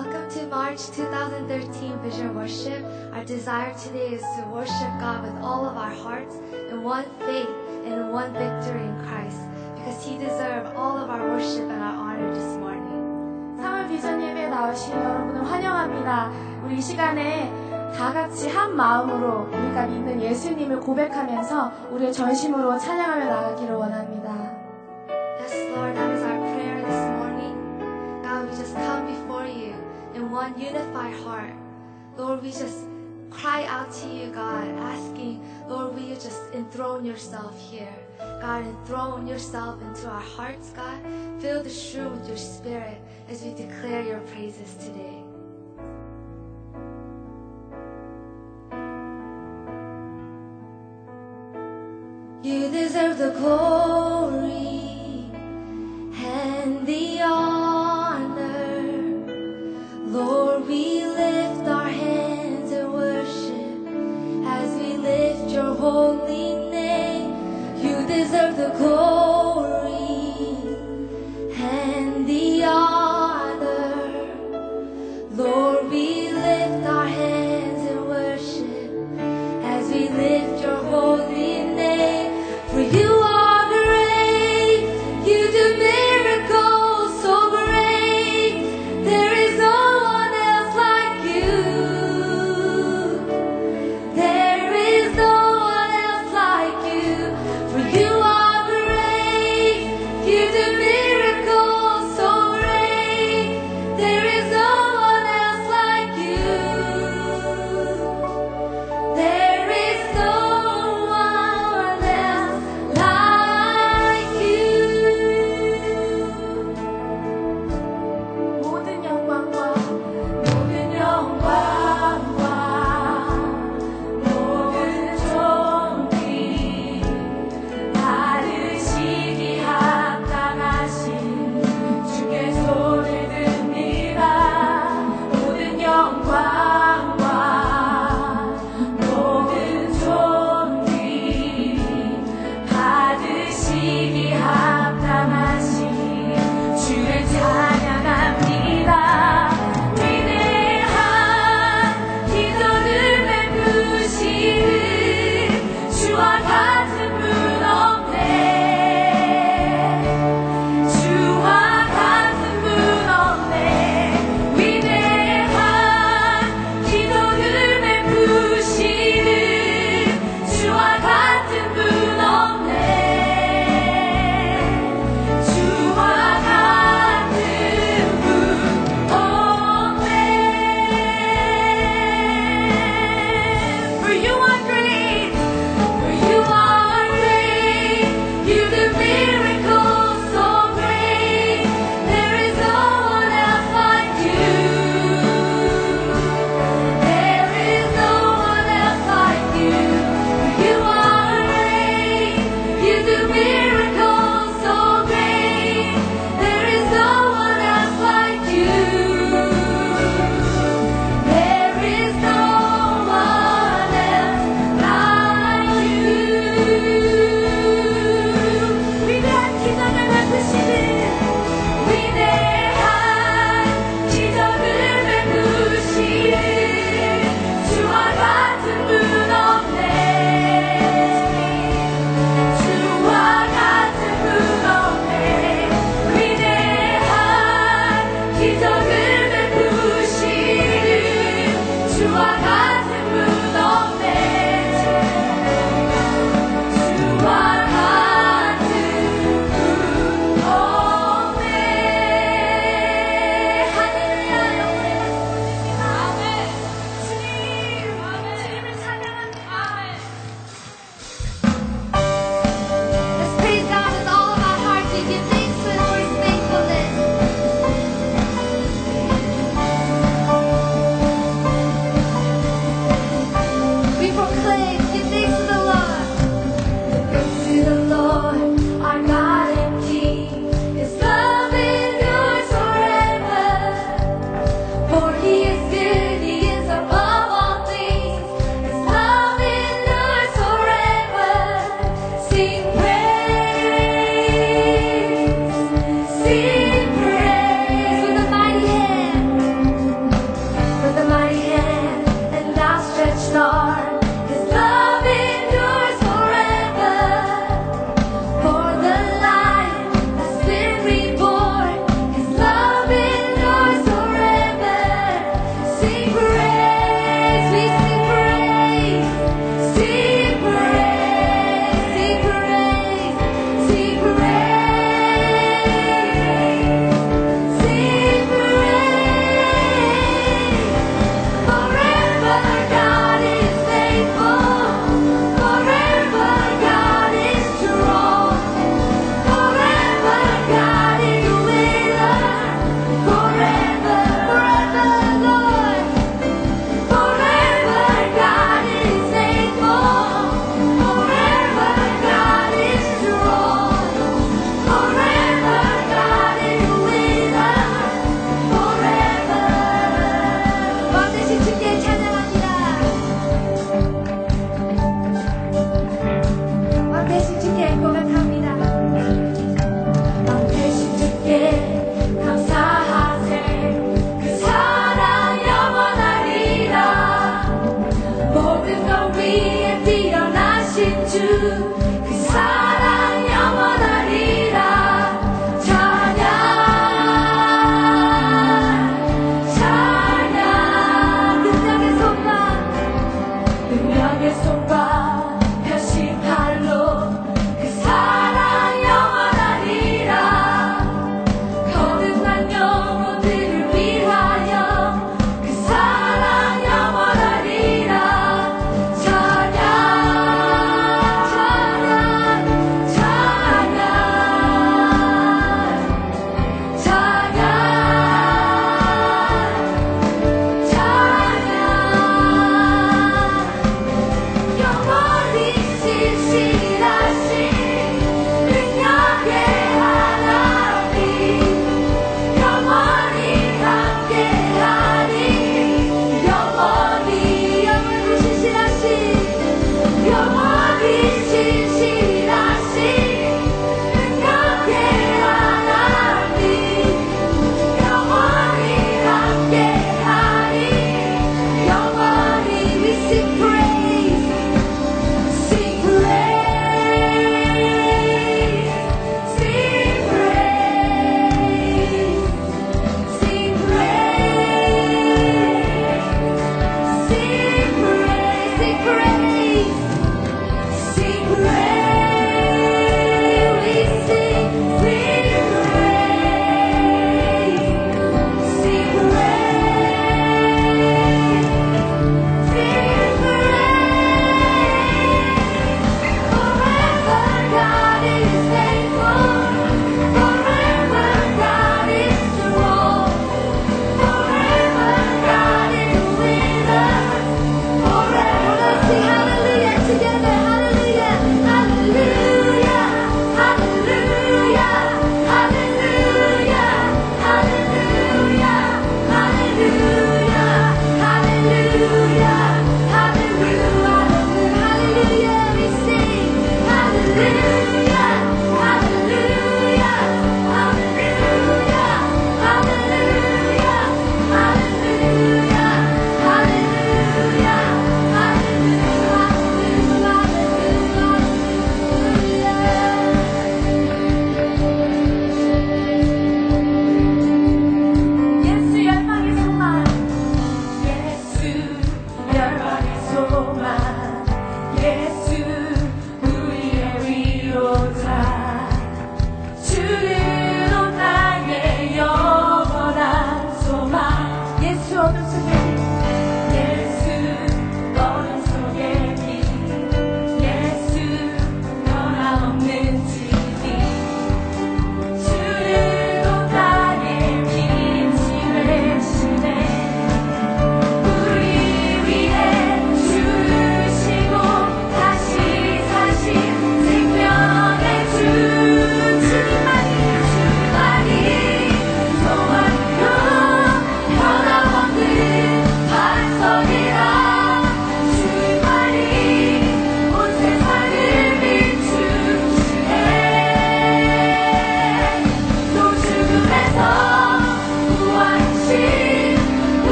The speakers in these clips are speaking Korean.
Welcome to March 2013 Vision Worship. Our desire today is to worship God with all of our hearts in one faith and in one victory in Christ because He deserves all of our worship and our honor this morning. 3월 비전 예배에 나오신 여러분을 환영합니다. 우리 이 시간에 다 같이 한 마음으로 우리가 믿는 예수님을 고백하면서 우리의 전심으로 찬양하며 나가기를 원합니다. Yes, Lord, one unified heart. Lord, we just cry out to you, God, asking, Lord, will you just enthrone yourself here? God, enthrone yourself into our hearts, God. Fill this room with your spirit as we declare your praises today. You deserve the glory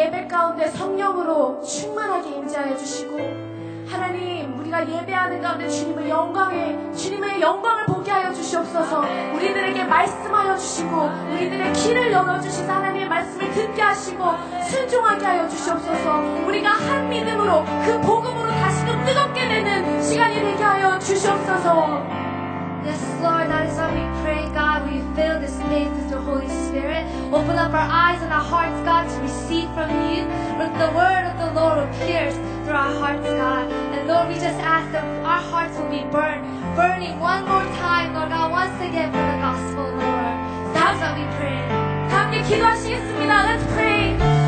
예배 가운데 성령으로 충만하게 임재하여 주시고 하나님 우리가 예배하는 가운데 주님의 영광에 주님의 영광을 보게 하여 주시옵소서. 우리들에게 말씀하여 주시고 우리들의 길을 열어주시사 하나님의 말씀을 듣게 하시고 순종하게 하여 주시옵소서. 우리가 한 믿음으로 그 복음으로 다시금 뜨겁게 되는 시간이 되게 하여 주시옵소서. Yes, Lord, that is why we pray, God, we fill this place Spirit. Open up our eyes and our hearts, God, to receive from you. Let the word of the Lord will pierce through our hearts, God. And Lord, we just ask that our hearts will be burned, burning one more time, Lord God, once again for the gospel, Lord. That's what we pray. 다 함께 기도하시겠습니다. Let's pray.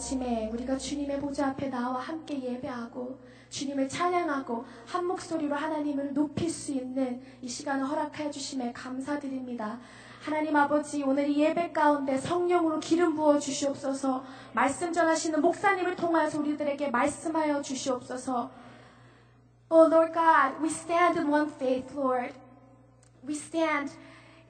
아침에 우리가 주님의 보좌 앞에 나와 함께 예배하고 주님을 찬양하고 한 목소리로 하나님을 높일 수 있는 이 시간을 허락하여 주심에 감사드립니다. 하나님 아버지 오늘 이 예배 가운데 성령으로 기름 부어 주시옵소서 말씀 전하시는 목사님을 통하여서 우리들에게 말씀하여 주시옵소서 Oh Lord God, we stand in one faith, Lord. We stand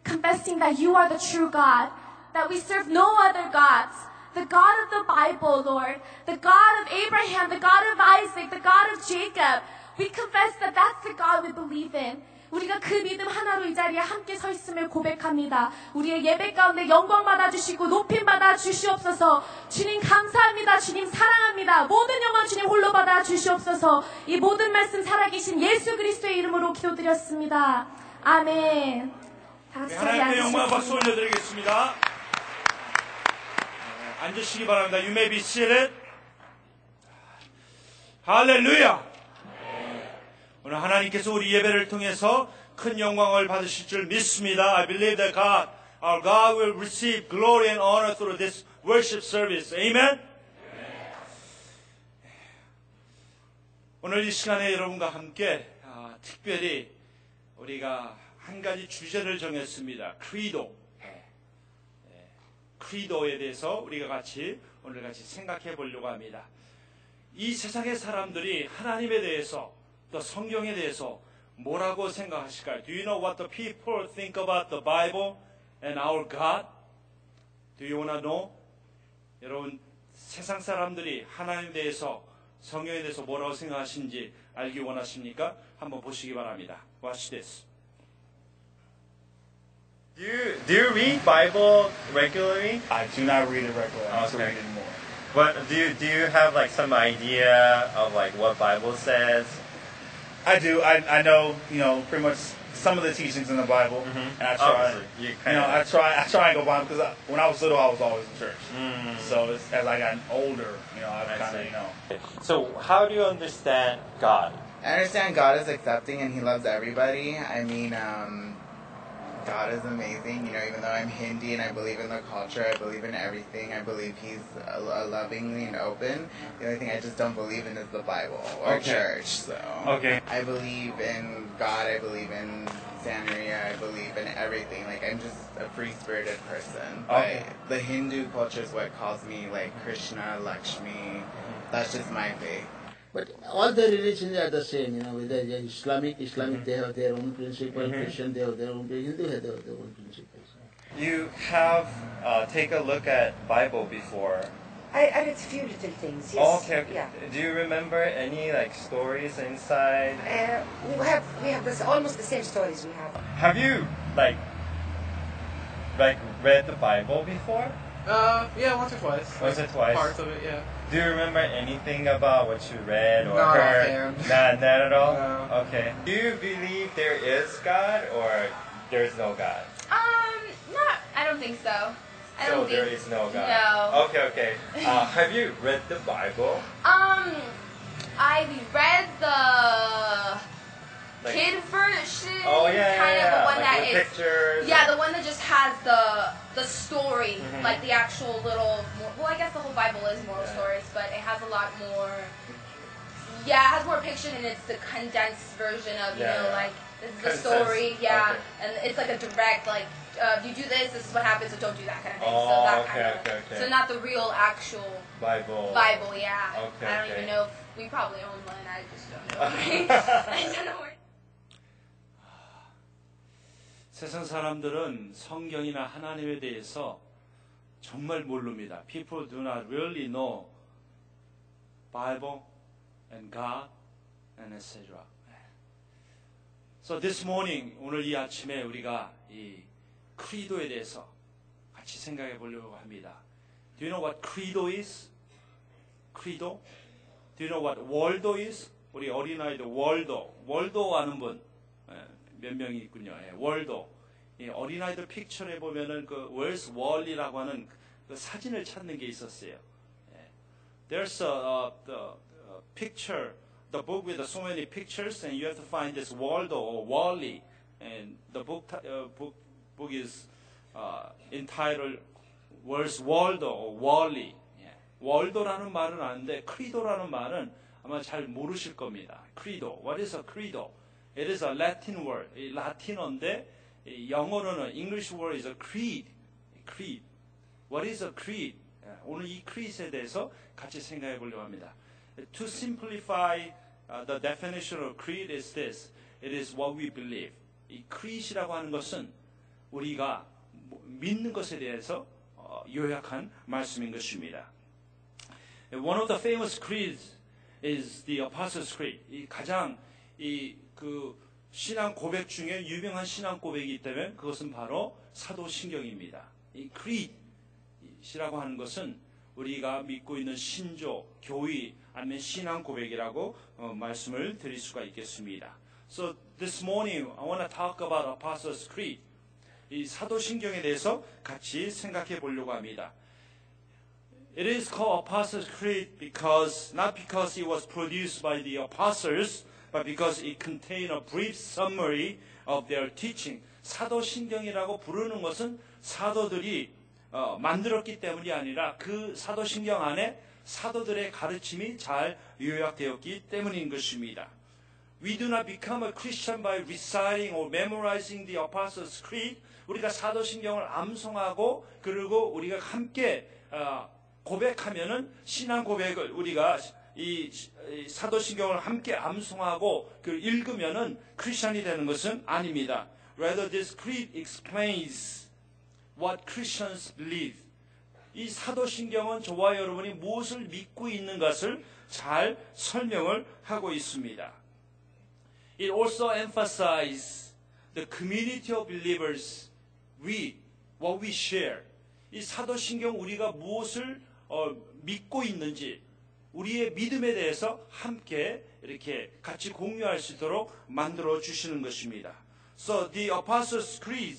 confessing that you are the true God, that we serve no other gods. The God of the Bible, Lord, the God of Abraham, the God of Isaac, the God of Jacob. We confess that that's the God we believe in. 우리가 그 믿음 하나로 이 자리에 함께 서 있음을 고백합니다. 우리의 예배 가운데 영광 받아 주시고 높임 받아 주시옵소서. 주님 감사합니다. 주님 사랑합니다. 모든 영광 주님 홀로 받아 주시옵소서. 이 모든 말씀 살아계신 예수 그리스도의 이름으로 기도드렸습니다. 아멘. 다 같이 네, 하나님의 영광. 박수 올려드리겠습니다. 네, 앉으시기 바랍니다. You may be seated. 할렐루야! 오늘 하나님께서 우리 예배를 통해서 큰 영광을 받으실 줄 믿습니다. I believe that God, our God will receive glory and honor through this worship service. Amen? 오늘 이 시간에 여러분과 함께 아, 특별히 우리가 한 가지 주제를 정했습니다. 크리도. 크리도에 대해서 우리가 같이 오늘 같이 생각해 보려고 합니다. 이 세상의 사람들이 하나님에 대해서 또 성경에 대해서 뭐라고 생각하실까요? Do you know what the people think about the Bible and our God? Do you wanna know? 여러분 세상 사람들이 하나님에 대해서 성경에 대해서 뭐라고 생각하시는지 알기 원하십니까? 한번 보시기 바랍니다. Watch this. Do you, do you read Bible regularly? I do not read it regularly. I have to Okay. read it more. But do you, do you have like some idea of like what Bible says? I do. I, I know, you know, pretty much some of the teachings in the Bible, and I try. Obviously, you You kind know, I try. I try and go by them because when I was little, I was always in church. Mm, So it's, as I got older, you know, I've I kind of, you know. so how do you understand God? I understand God is accepting and He loves everybody. I mean, um, God is amazing. You know, even though I'm Hindi and I believe in the culture, I believe in everything. I believe He's uh, uh, lovingly and open. The only thing I just don't believe in is the Bible or Okay. church. So Okay. I believe in God. I believe in Sanria. I believe in everything. Like I'm just a free spirited person. Okay. But the Hindu culture is what calls me like Krishna, Lakshmi. That's just my faith. But all the religions are the same, you know, whether they're Islamic, Islamic they have their own principle, Christian they have their own, Hindu have their, their own principles. You have uh, take a look at Bible before. I, I read a few little things. Yes. Oh, okay. okay. Yeah. Do you remember any like stories inside? Uh, we have we have this, almost the same stories we have. Have you like like read the Bible before? Uh, yeah, once or twice. Once or twice. Parts of it, yeah. Do you remember anything about what you read or Not heard? Not, not at all? No. Okay. Do you believe there is God or there's no God? Um, not. I don't think so. I so don't think. there is no God. No. Okay, okay. Uh, have you read the Bible? Um, I read the Like- kid version. Oh yeah, kind yeah, of the one like that is. pictures. Yeah, the one that just has the the story, Mhm. like the actual little. More, well, I guess the whole Bible is moral Yeah. stories, but it has a lot more. Yeah, it has more picture and it's the condensed version of you Yeah, know like this is the story, yeah, okay. and it's like a direct like. Uh, if you do this, this is what happens, so don't do that kind of thing. so Oh, that okay, kind of, okay, okay. So not the real actual Bible. Bible, yeah. Okay, I don't okay. even know if we probably own one. I just don't know. I don't know 세상 사람들은 성경이나 하나님에 대해서 정말 모릅니다. People do not really know Bible and God and etc. So this morning 오늘 이 아침에 우리가 이 크리도에 대해서 같이 생각해 보려고 합니다. Do you know what credo is? credo? Do you know what 월도 is? 우리 어린아이들 월도, 월도 아는 분 예, 몇 명이 있군요. 예, 월도. 이 어린아이들 픽처에 보면은 그 Where's Wally라고 하는 그 사진을 찾는 게 있었어요. 예. There's a, uh, the, uh, picture, the book with so many pictures, and you have to find this Waldo or Wally. And the book uh, book book is uh, entitled Where's Waldo or Wally. 예. 월도라는 말은 아는데 크리도라는 말은 아마 잘 모르실 겁니다. 크리도. What is a credo? It is a Latin word. 이 라틴어인데 이 영어로는 English word is a creed. creed. What is a creed? 예, 오늘 이 creed에 대해서 같이 생각해 보려고 합니다. To simplify uh, the definition of creed is this. It is what we believe. 이 creed이라고 하는 것은 우리가 뭐- 믿는 것에 대해서 어, 요약한 말씀인 것입니다. One of the famous creeds is the Apostles' Creed. 이 가장 이 그 신앙 고백 중에 유명한 신앙 고백이 있다면 그것은 바로 사도신경입니다. 이 creed이라고 하는 것은 우리가 믿고 있는 신조, 교의 아니면 신앙 고백이라고 어, 말씀을 드릴 수가 있겠습니다. So this morning I want to talk about Apostles' Creed. 이 사도신경에 대해서 같이 생각해 보려고 합니다. It is called Apostles' Creed because not because it was produced by the apostles, but because it contained a brief summary of their teaching. 사도신경이라고 부르는 것은 사도들이 어, 만들었기 때문이 아니라 그 사도신경 안에 사도들의 가르침이 잘 요약되었기 때문인 것입니다. We do not become a Christian by reciting or memorizing the Apostles' Creed. 우리가 사도신경을 암송하고 그리고 우리가 함께 어, 고백하면은 신앙 고백을 우리가 이, 이 사도신경을 함께 암송하고 그 읽으면은 크리스천이 되는 것은 아닙니다. Rather, this creed explains what Christians believe. 이 사도신경은 저와 여러분이 무엇을 믿고 있는 것을 잘 설명을 하고 있습니다. It also emphasizes the community of believers, we, what we share. 이 사도신경 우리가 무엇을 어, 믿고 있는지 우리의 믿음에 대해서 함께 이렇게 같이 공유할 수 있도록 만들어 주시는 것입니다. So the Apostles' Creed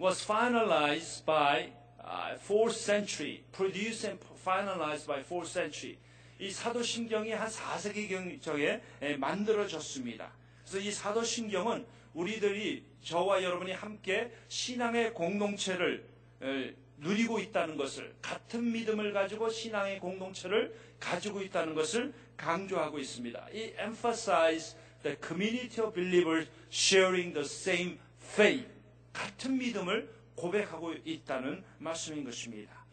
was finalized by uh, 4th century, produced and finalized by 4th century. 이 사도신경이 한 4세기 경에 만들어졌습니다. 그래서 이 사도신경은 우리들이 저와 여러분이 함께 신앙의 공동체를 에, 누리고 있다는 것을 같은 믿음을 가지고 신앙의 공동체를 가지고 있다는 것을 강조하고 있습니다. 이 emphasize the community of believers sharing the same faith. 같은 믿음을 고백하고 있다는 말씀인 것입니다.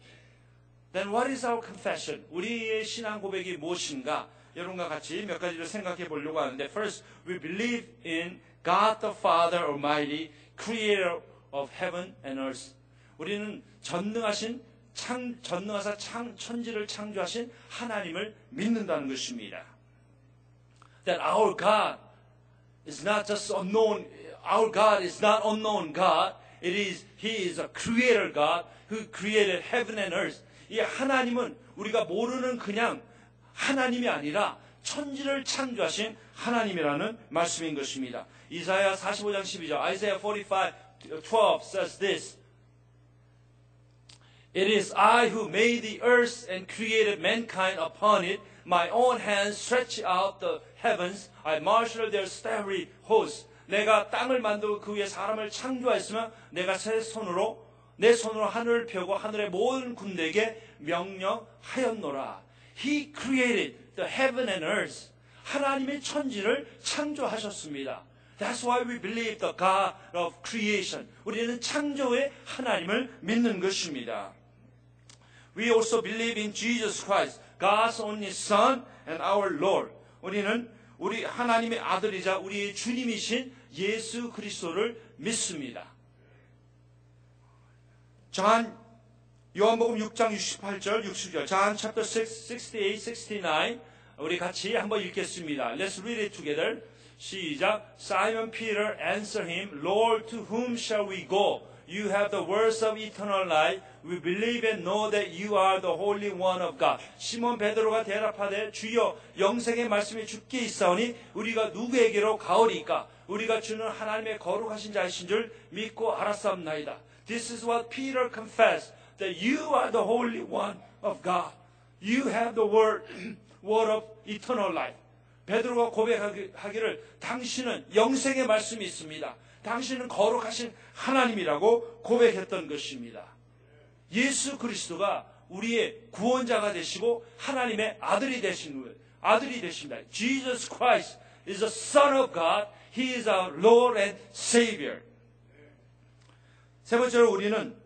Then what is our confession? 우리의 신앙 고백이 무엇인가? 여러분과 같이 몇 가지를 생각해 보려고 하는데 First, we believe in God the Father Almighty, creator of heaven and earth. 우리는 전능하신 창, 전능하사 창, 천지를 창조하신 하나님을 믿는다는 것입니다. That our God is not just unknown our God is not unknown God. It is He is a creator God who created heaven and earth. 이 하나님은 우리가 모르는 그냥 하나님이 아니라 천지를 창조하신 하나님이라는 말씀인 것입니다. 이사야 45장 12절, Isaiah 45, 12 says this. It is I who made the earth and created mankind upon it. My own hands stretch out the heavens. I marshal their starry hosts. 내가 땅을 만들고 그 위에 사람을 창조하였으며 내가 새 손으로 내 손으로 하늘을 펴고 하늘의 모든 군대에게 명령하였노라. He created the heaven and earth. 하나님의 천지를 창조하셨습니다. That's why we believe the God of creation. 우리는 창조의 하나님을 믿는 것입니다. We also believe in Jesus Christ, God's only Son and our Lord. 우리는 우리 하나님의 아들이자 우리의 주님이신 예수 그리스도를 믿습니다. john 요한복음 6장 68절 60절 John chapter 6 68 69 우리 같이 한번 읽겠습니다. Let's read it together. 시작. Simon Peter answered him, Lord, to whom shall we go? You have the words of eternal life. We believe and know that you are the Holy One of God. 시몬 베드로가 대답하되 주여 영생의 말씀이 주께 있사오니 우리가 누구에게로 가오리까? 우리가 주는 하나님의 거룩하신 자이신 줄 믿고 알았사옵나이다. This is what Peter confessed that you are the Holy One of God. You have the word, word of eternal life. 베드로가 고백하기를 당신은 영생의 말씀이 있습니다. 당신은 거룩하신 하나님이라고 고백했던 것입니다. 예수 그리스도가 우리의 구원자가 되시고 하나님의 아들이 되신 거예요. 아들이 되십니다. Jesus Christ is the Son of God. He is our Lord and Savior. 세 번째로 우리는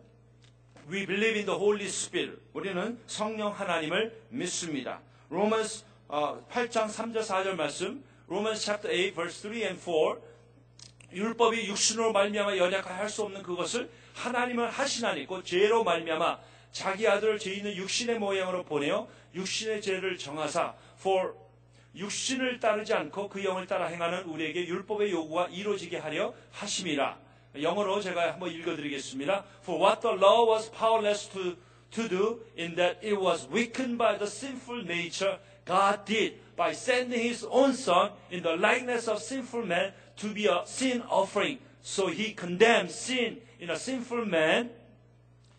We believe in the Holy Spirit. 우리는 성령 하나님을 믿습니다. Romans 8장 3절 4절 말씀, Romans chapter 8 verse 3 and 4. 율법이 육신으로 말미암아 연약할 수 없는 그것을 하나님은 하시나니 곧 죄로 말미암아 자기 아들을 죄 있는 육신의 모양으로 보내어 육신의 죄를 정하사 for 육신을 따르지 않고 그 영을 따라 행하는 우리에게 율법의 요구가 이루어지게 하려 하심이라. 영어로 제가 한번 읽어드리겠습니다. For what the law was powerless to, to do, in that it was weakened by the sinful nature, God did by sending His own Son in the likeness of sinful man to be a sin offering. So He condemned sin in a sinful man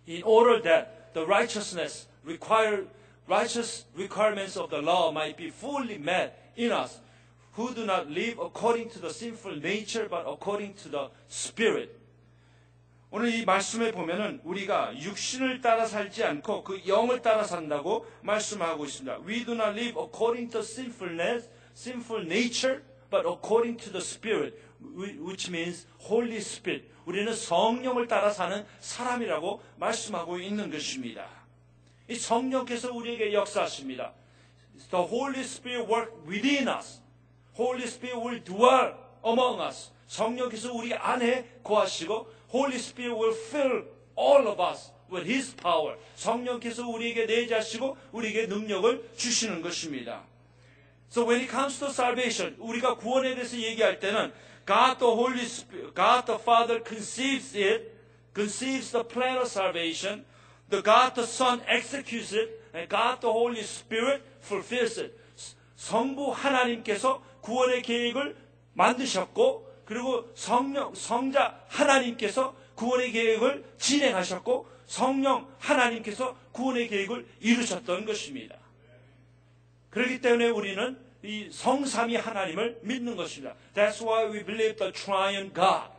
in order that the righteousness required righteous requirements of the law might be fully met in us who do not live according to the sinful nature but according to the spirit. 오늘 이 말씀에 보면은 우리가 육신을 따라 살지 않고 그 영을 따라 산다고 말씀하고 있습니다. We do not live according to sinfulness, sinful nature, but according to the spirit, which means Holy Spirit. 우리는 성령을 따라 사는 사람이라고 말씀하고 있는 것입니다. 이 성령께서 우리에게 역사하십니다. The Holy Spirit work within us. Holy Spirit will dwell among us. 성령께서 우리 안에 거하시고 Holy Spirit will fill all of us with His power. 성령께서 우리에게 내자시고 우리에게 능력을 주시는 것입니다. So when it comes to salvation, 우리가 구원에 대해서 얘기할 때는 God the Holy Spirit, God the Father conceives it, conceives the plan of salvation. The God the Son executes it, and God the Holy Spirit fulfills it. 성부 하나님께서 구원의 계획을 만드셨고 그리고 성령 성자 하나님께서 구원의 계획을 진행하셨고 성령 하나님께서 구원의 계획을 이루셨던 것입니다. 그렇기 때문에 우리는 이 성삼위 하나님을 믿는 것입니다. That's why we believe the triune God.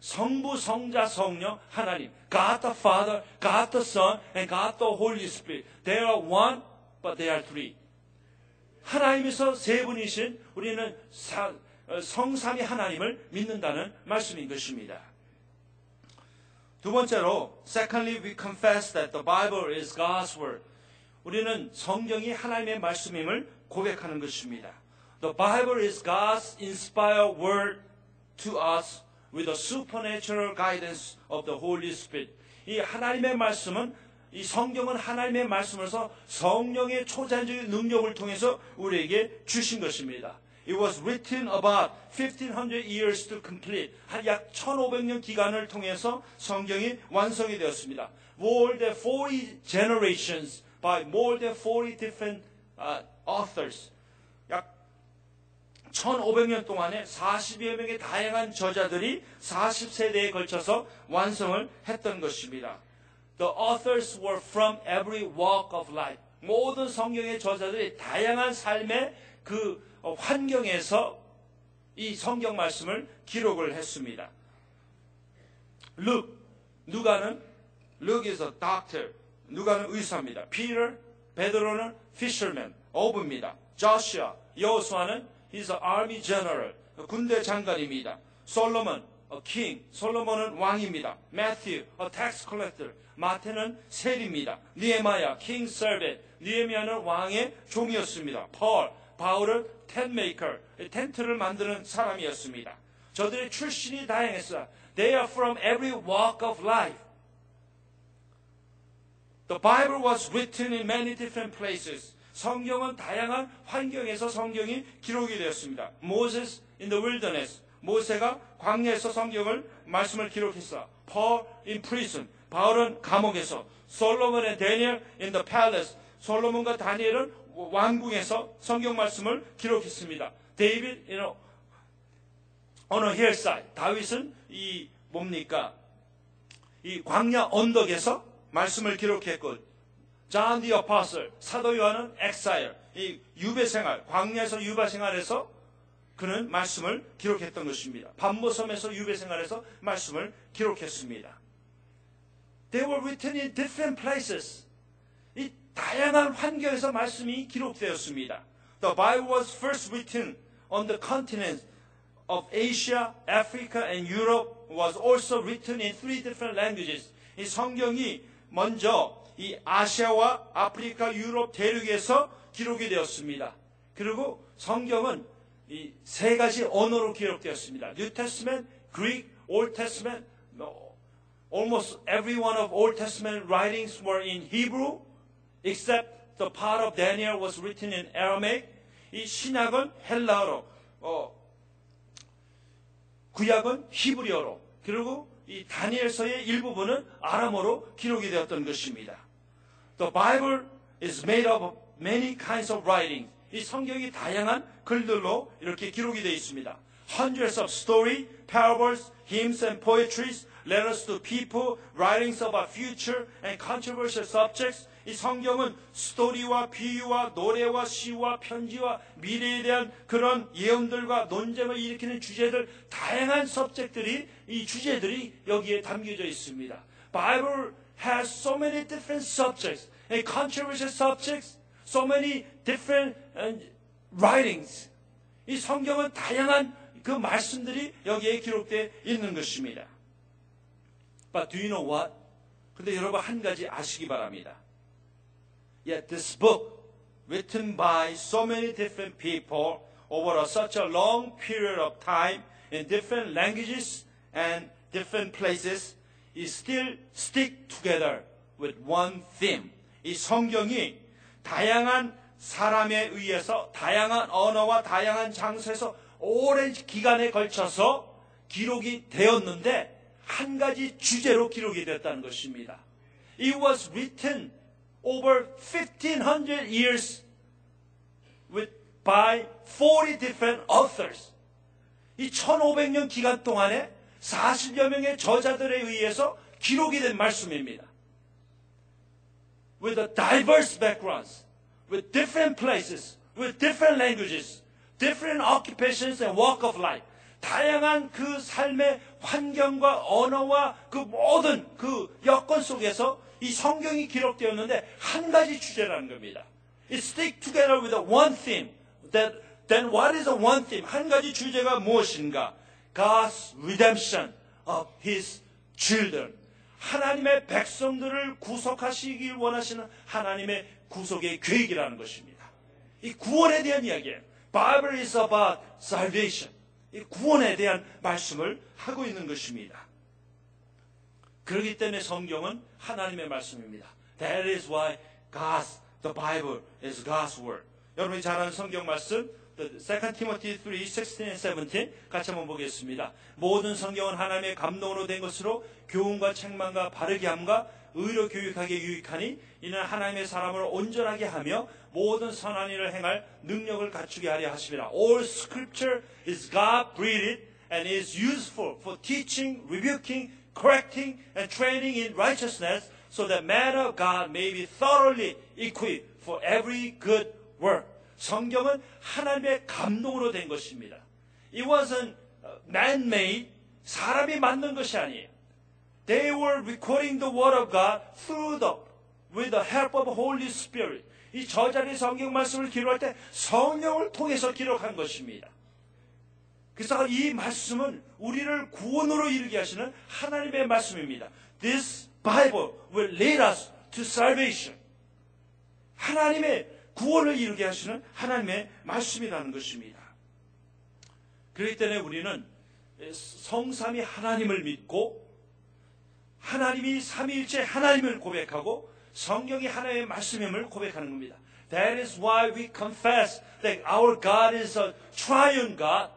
성부, 성자, 성령, 하나님. God the Father, God the Son, and God the Holy Spirit. They are one, but they are three. 하나님에서 세 분이신 우리는 사, 성삼위 하나님을 믿는다는 말씀인 것입니다. 두 번째로, secondly, we confess that the Bible is God's word. 우리는 성경이 하나님의 말씀임을 고백하는 것입니다. The Bible is God's inspired word to us with the supernatural guidance of the Holy Spirit. 이 하나님의 말씀은 이 성경은 하나님의 말씀으로서 성령의 초자연적인 능력을 통해서 우리에게 주신 것입니다. It was written about 1500 years to complete. 한 약 1500년 기간을 통해서 성경이 완성이 되었습니다. More than 40 generations by more than 40 different uh, authors. 약 1500년 동안에 40여 명의 다양한 저자들이 40세대에 걸쳐서 완성을 했던 것입니다. The authors were from every walk of life. 모든 성경의 저자들이 다양한 삶의 그 어, 환경에서 이 성경 말씀을 기록을 했습니다. Luke, 누가는 a doctor. 누가는 의사입니다. Peter, 베드로는 fisherman, 어부입니다. Joshua, 여호수아는 he's an army general, 군대 장관입니다. 솔로몬, a king, 솔로몬은 왕입니다. Matthew, a tax collector, 마태는 세리입니다. 니에마야, king servant, 니에미아는 왕의 종이었습니다. Paul, 바울은 tent maker, 텐트를 만드는 사람이었습니다. 저들의 출신이 다양했어요. They are from every walk of life. The Bible was written in many different places. 성경은 다양한 환경에서 성경이 기록이 되었습니다. Moses in the wilderness. 모세가 광야에서 성경을 말씀을 기록했어. Paul in prison. 바울은 감옥에서. And Daniel in the palace. 솔로몬과 다니엘은 왕궁에서 성경 말씀을 기록했습니다. David you know, on a hillside. 다윗은 이 뭡니까? 이 광야 언덕에서 말씀을 기록했고 John the Apostle, 사도 요한은 exile, 이 유배 생활, 광야에서 유배 생활에서 그는 말씀을 기록했던 것입니다. 반모섬에서 유배 생활에서 말씀을 기록했습니다. They were written in different places. 이 다양한 환경에서 말씀이 기록되었습니다. The Bible was first written on the continents of Asia, Africa, and Europe. Was also written in three different languages. 이 성경이 먼저 이 아시아와 아프리카, 유럽 대륙에서 기록이 되었습니다. 그리고 성경은 이 세 가지 언어로 기록되었습니다. New Testament, Greek, Old Testament. Almost every one of Old Testament writings were in Hebrew, except the part of Daniel was written in Aramaic. 이 신약은 헬라어로, 어, 구약은 히브리어로, 그리고 이 다니엘서의 일부분은 아람어로 기록이 되었던 것입니다. The Bible is made up of many kinds of writings. 이 성경이 다양한 글들로 이렇게 기록이 되어 있습니다. Hundreds of story, parables, hymns and poetries, letters to people, writings about future and controversial subjects. 이 성경은 스토리와 비유와 노래와 시와 편지와 미래에 대한 그런 예언들과 논쟁을 일으키는 주제들 다양한 서브젝들이 이 주제들이 여기에 담겨져 있습니다. Bible has so many different subjects and controversial subjects, so many different writings. 이 성경은 다양한 그 말씀들이 여기에 기록되어 있는 것입니다. But do you know what? 근데 여러분 한 가지 아시기 바랍니다. Yet this book, written by so many different people over a, such a long period of time in different languages and different places, is still stick together with one theme. 이 성경이 다양한 사람에 의해서 다양한 언어와 다양한 장소에서 오랜 기간에 걸쳐서 기록이 되었는데 한 가지 주제로 기록이 됐다는 것입니다. It was written over 1500 years with, by 40 different authors. 이 1500년 기간 동안에 40여 명의 저자들에 의해서 기록이 된 말씀입니다. With a diverse backgrounds, with different places, with different languages, different occupations and walk of life. 다양한 그 삶의 환경과 언어와 그 모든 그 여건 속에서 이 성경이 기록되었는데 한 가지 주제라는 겁니다. It stick together with a one theme. That, then what is a one theme? 한 가지 주제가 무엇인가? God's redemption of His children. 하나님의 백성들을 구속하시길 원하시는 하나님의 구속의 계획이라는 것입니다. 이 구원에 대한 이야기예요. Bible is about salvation. 이 구원에 대한 말씀을 하고 있는 것입니다. 그렇기 때문에 성경은 하나님의 말씀입니다. That is why God's, the Bible is God's word. 여러분이 잘 아는 성경 말씀, the 2 Timothy 3, 16 and 17 같이 한번 보겠습니다. 모든 성경은 하나님의 감동으로 된 것으로 교훈과 책망과 바르게 함과 의로 교육하게 유익하니 이는 하나님의 사람을 온전하게 하며 모든 선한 일을 행할 능력을 갖추게 하려 하심이라. All scripture is God breathed and is useful for teaching, rebuking, correcting and training in righteousness so that man of God may be thoroughly equipped for every good work. 성경은 하나님의 감동으로 된 것입니다. It wasn't man-made, 사람이 만든 것이 아니에요. They were recording the word of God through the, with the help of Holy Spirit. 이 저자리 성경 말씀을 기록할 때 성령을 통해서 기록한 것입니다. 그래서 이 말씀은 우리를 구원으로 이르게 하시는 하나님의 말씀입니다. This Bible will lead us to salvation. 하나님의 구원을 이루게 하시는 하나님의 말씀이라는 것입니다. 그렇기 때문에 우리는 성삼이 하나님을 믿고 하나님이 삼위일체 하나님을 고백하고 성경이 하나님의 말씀임을 고백하는 겁니다. That is why we confess that our God is a triune God,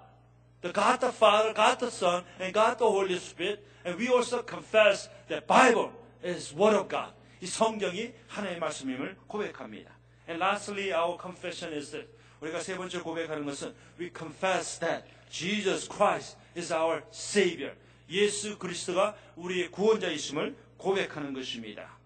the God the Father, God the Son, and God the Holy Spirit. And we also confess that Bible is Word of God. 이 성경이 하나님의 말씀임을 고백합니다. And lastly, our confession is that 우리가 세 번째 고백하는 것은 we confess that Jesus Christ is our Savior. 예수 그리스도가 우리의 구원자이심을 고백하는 것입니다.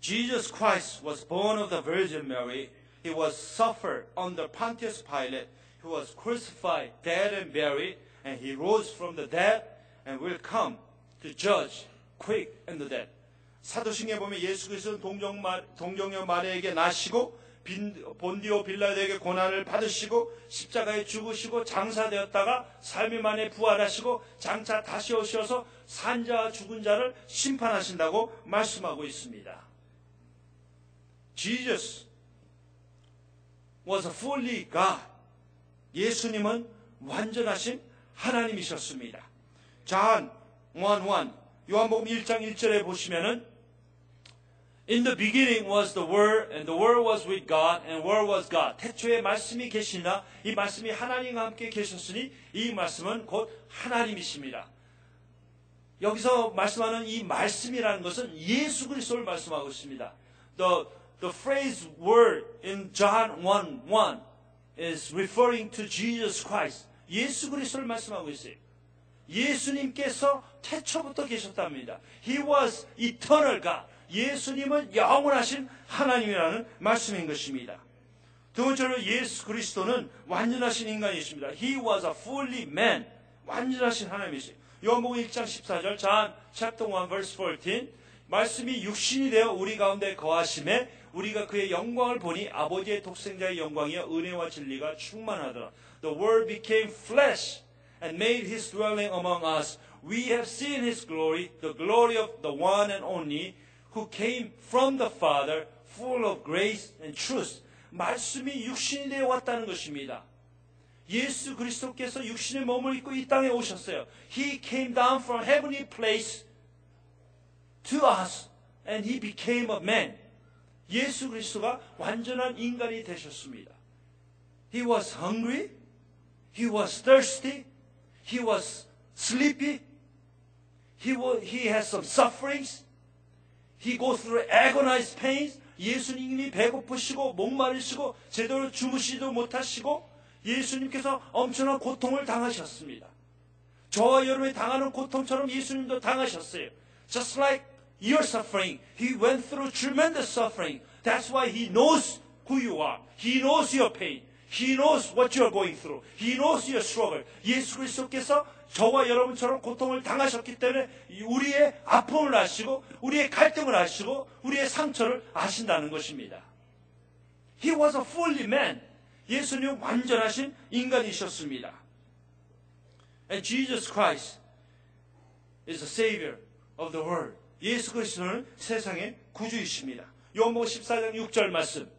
Jesus Christ was born of the Virgin Mary. He was suffered under Pontius Pilate. He was crucified, dead and buried, and he rose from the dead and will come to judge quick and the dead. 사도신경에 보면 예수 그리스도는 동정 동정녀 마리아에게 나시고 본디오 빌라도에게 고난을 받으시고 십자가에 죽으시고 장사되었다가 삶이 만에 부활하시고 장차 다시 오셔서 산자와 죽은 자를 심판하신다고 말씀하고 있습니다. Jesus was fully God. 예수님은 완전하신 하나님이셨습니다. John 1:1 요한복음 1장 1절에 보시면은 In the beginning was the Word, and the Word was with God, and Word was God. 태초에 말씀이 계시나 이 말씀이 하나님과 함께 계셨으니 이 말씀은 곧 하나님이십니다. 여기서 말씀하는 이 말씀이라는 것은 예수 그리스도를 말씀하고 있습니다. The, the phrase word in John 1, 1 is referring to Jesus Christ. 예수 그리스도를 말씀하고 있어요. 예수님께서 태초부터 계셨답니다. He was eternal God. 예수님은 영원하신 하나님이라는 말씀인 것입니다. 두 번째로 예수 그리스도는 완전하신 인간이십니다. He was a fully man. 완전하신 하나님이세요. 요한복음 1장 14절, John chapter 1 verse 14. 말씀이 육신이 되어 우리 가운데 거하심에 우리가 그의 영광을 보니 아버지의 독생자의 영광이여 은혜와 진리가 충만하더라. The word became flesh and made his dwelling among us. We have seen his glory, the glory of the one and only who came from the Father, full of grace and truth. 말씀이 육신이 되어 왔다는 것입니다. 예수 그리스도께서 육신의 몸을 입고 이 땅에 오셨어요. He came down from heavenly place to us and he became a man. 예수 그리스도가 완전한 인간이 되셨습니다. He was hungry. He was thirsty. He was sleepy. He, was, he had some sufferings. He goes through agonized pains. 예수님이 배고프시고 목마르시고 제대로 주무시지도 못하시고 예수님께서 엄청난 고통을 당하셨습니다. 저와 여러분이 당하는 고통처럼 예수님도 당하셨어요. Just like your suffering, he went through tremendous suffering. That's why he knows who you are. He knows your pain. He knows what you are going through. He knows your struggle. 예수 그리스도께서 저와 여러분처럼 고통을 당하셨기 때문에 우리의 아픔을 아시고 우리의 갈등을 아시고 우리의 상처를 아신다는 것입니다. He was a fully man. 예수님 완전하신 인간이셨습니다. And Jesus Christ is the Savior of the world. 예수 그리스도는 세상의 구주이십니다. 요한복음 14장 6절 말씀.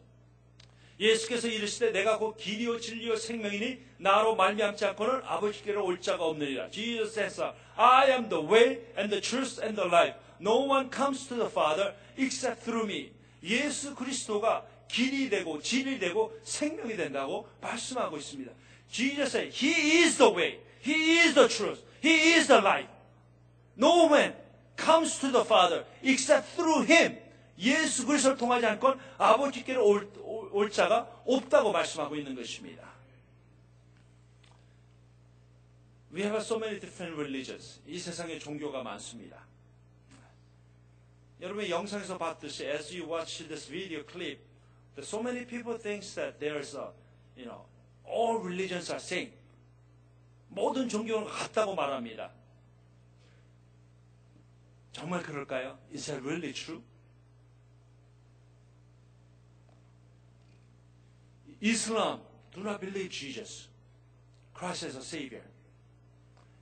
예수께서 이르시되 내가 곧 길이요 진리요 생명이니 나로 말미암지 않고는 아버지께로 올 자가 없느니라. Jesus says, I am the way and the truth and the life. No one comes to the Father except through me. 예수 그리스도가 길이 되고 진리 되고 생명이 된다고 말씀하고 있습니다. Jesus said, He is the way, He is the truth, He is the life. No man comes to the Father except through Him. 예수 그리스도를 통하지 않고 아버지께로 올, 올, 올 자가 없다고 말씀하고 있는 것입니다. We have so many different religions. 이 세상에 종교가 많습니다. 여러분의 영상에서 봤듯이 as you watch this video clip, so many people think that there's a, you know, all religions are same. 모든 종교는 같다고 말합니다. 정말 그럴까요? Is that really true? Islam do not believe Jesus, Christ as a Savior.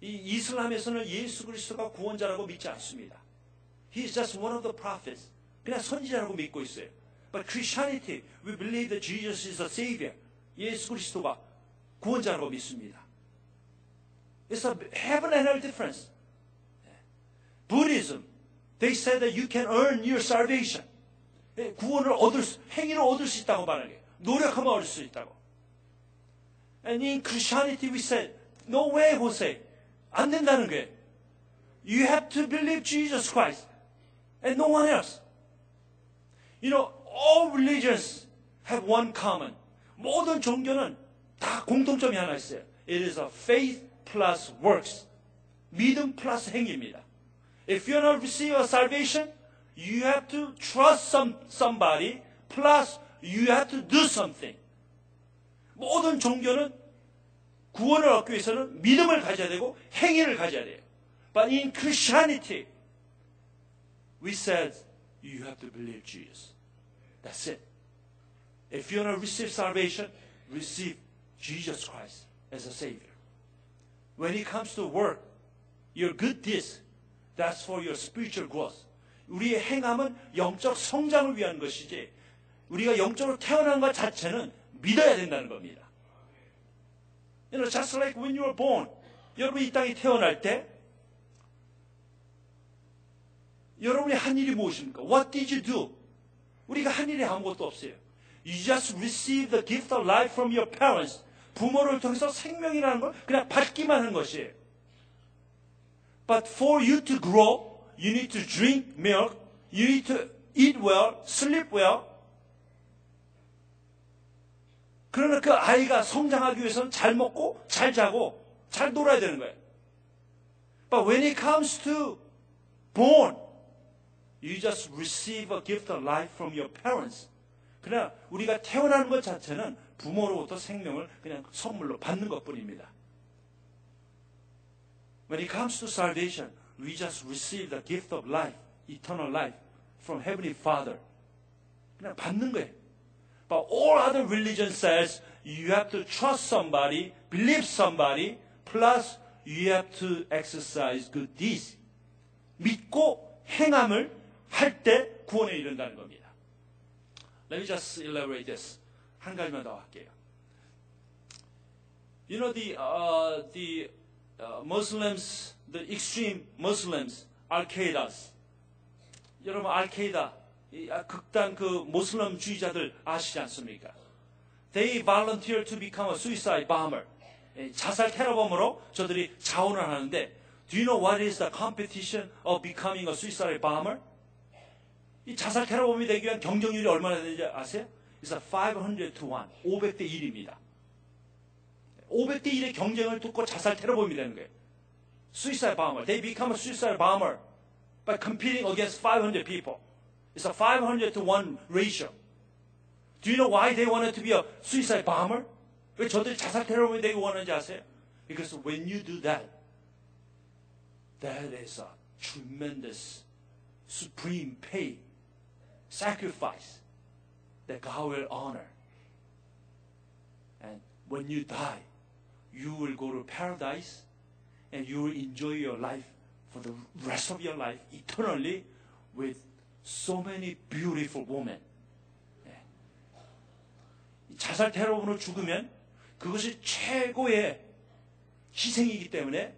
이 이슬람에서는 예수 그리스도가 구원자라고 믿지 않습니다. He is just one of the prophets. 그냥 선지자라고 믿고 있어요. But Christianity, we believe that Jesus is the Savior. 예수 그리스도가 구원자라고 믿습니다. It's a heaven and hell difference. Buddhism, they say that you can earn your salvation. 구원을 얻을 수, 행위로 얻을 수 있다고 말하는 노력하면 얻을 수 있다고. And in Christianity we said, no way, Jose. 안 된다는 거예요. You have to believe Jesus Christ and no one else. You know, all religions have one common. 모든 종교는 다 공통점이 하나 있어요. It is a faith plus works. 믿음 플러스 행위입니다. If you want to receive a salvation, you have to trust some, somebody plus you have to do something. 모든 종교는 구원을 얻기 위해서는 믿음을 가져야 되고 행위를 가져야 돼요. But in Christianity, we said you have to believe Jesus. That's it. If you want to receive salvation, receive Jesus Christ as a Savior. When it comes to work, your good deeds, that's for your spiritual growth. 우리의 행함은 영적 성장을 위한 것이지, 우리가 영적으로 태어난 것 자체는 믿어야 된다는 겁니다. You know, just like when you were born. 여러분 이 땅에 태어날 때 여러분이 한 일이 무엇입니까? What did you do? 우리가 한 일이 아무것도 없어요. You just receive the gift of life from your parents. 부모를 통해서 생명이라는 걸 그냥 받기만 하는 것이에요. But for you to grow, you need to drink milk, you need to eat well, sleep well. 그러나 그 아이가 성장하기 위해서는 잘 먹고, 잘 자고, 잘 놀아야 되는 거예요. But when it comes to born, you just receive a gift of life from your parents. 그러나 우리가 태어나는 것 자체는 부모로부터 생명을 그냥 선물로 받는 것 뿐입니다. When it comes to salvation, we just receive the gift of life, eternal life from Heavenly Father. 그냥 받는 거예요. But all other religion says you have to trust somebody, believe somebody, plus you have to exercise good deeds. 믿고 행함을 할 때 구원에 이른다는 겁니다. Let me just elaborate this. 한 가지만 더 할게요. You know the uh, the uh, Muslims, the extreme Muslims, Al-Qaeda's. 여러분 알케이다 이 극단 그 모슬렘주의자들 아시지 않습니까? They volunteer to become a suicide bomber. 자살 테러범으로 저들이 자원을 하는데 Do you know what is the competition of becoming a suicide bomber? 이 자살 테러범이 되기 위한 경쟁률이 얼마나 되는지 아세요? It's a 500 to 1. 500대 1입니다. 500대 1의 경쟁을 뚫고 자살 테러범이 되는 거예요. Suicide bomber. They become a suicide bomber by competing against 500 people. It's a 500 to 1 ratio. Do you know why they wanted to be a suicide bomber? 왜 저들이 자살 테러범이 되기 원하는지 아세요? Because when you do that, that is a tremendous, supreme pay, sacrifice that God will honor. And when you die, you will go to paradise and you will enjoy your life for the rest of your life eternally with so many beautiful women. 예. 자살 테러범으로 죽으면 그것이 최고의 희생이기 때문에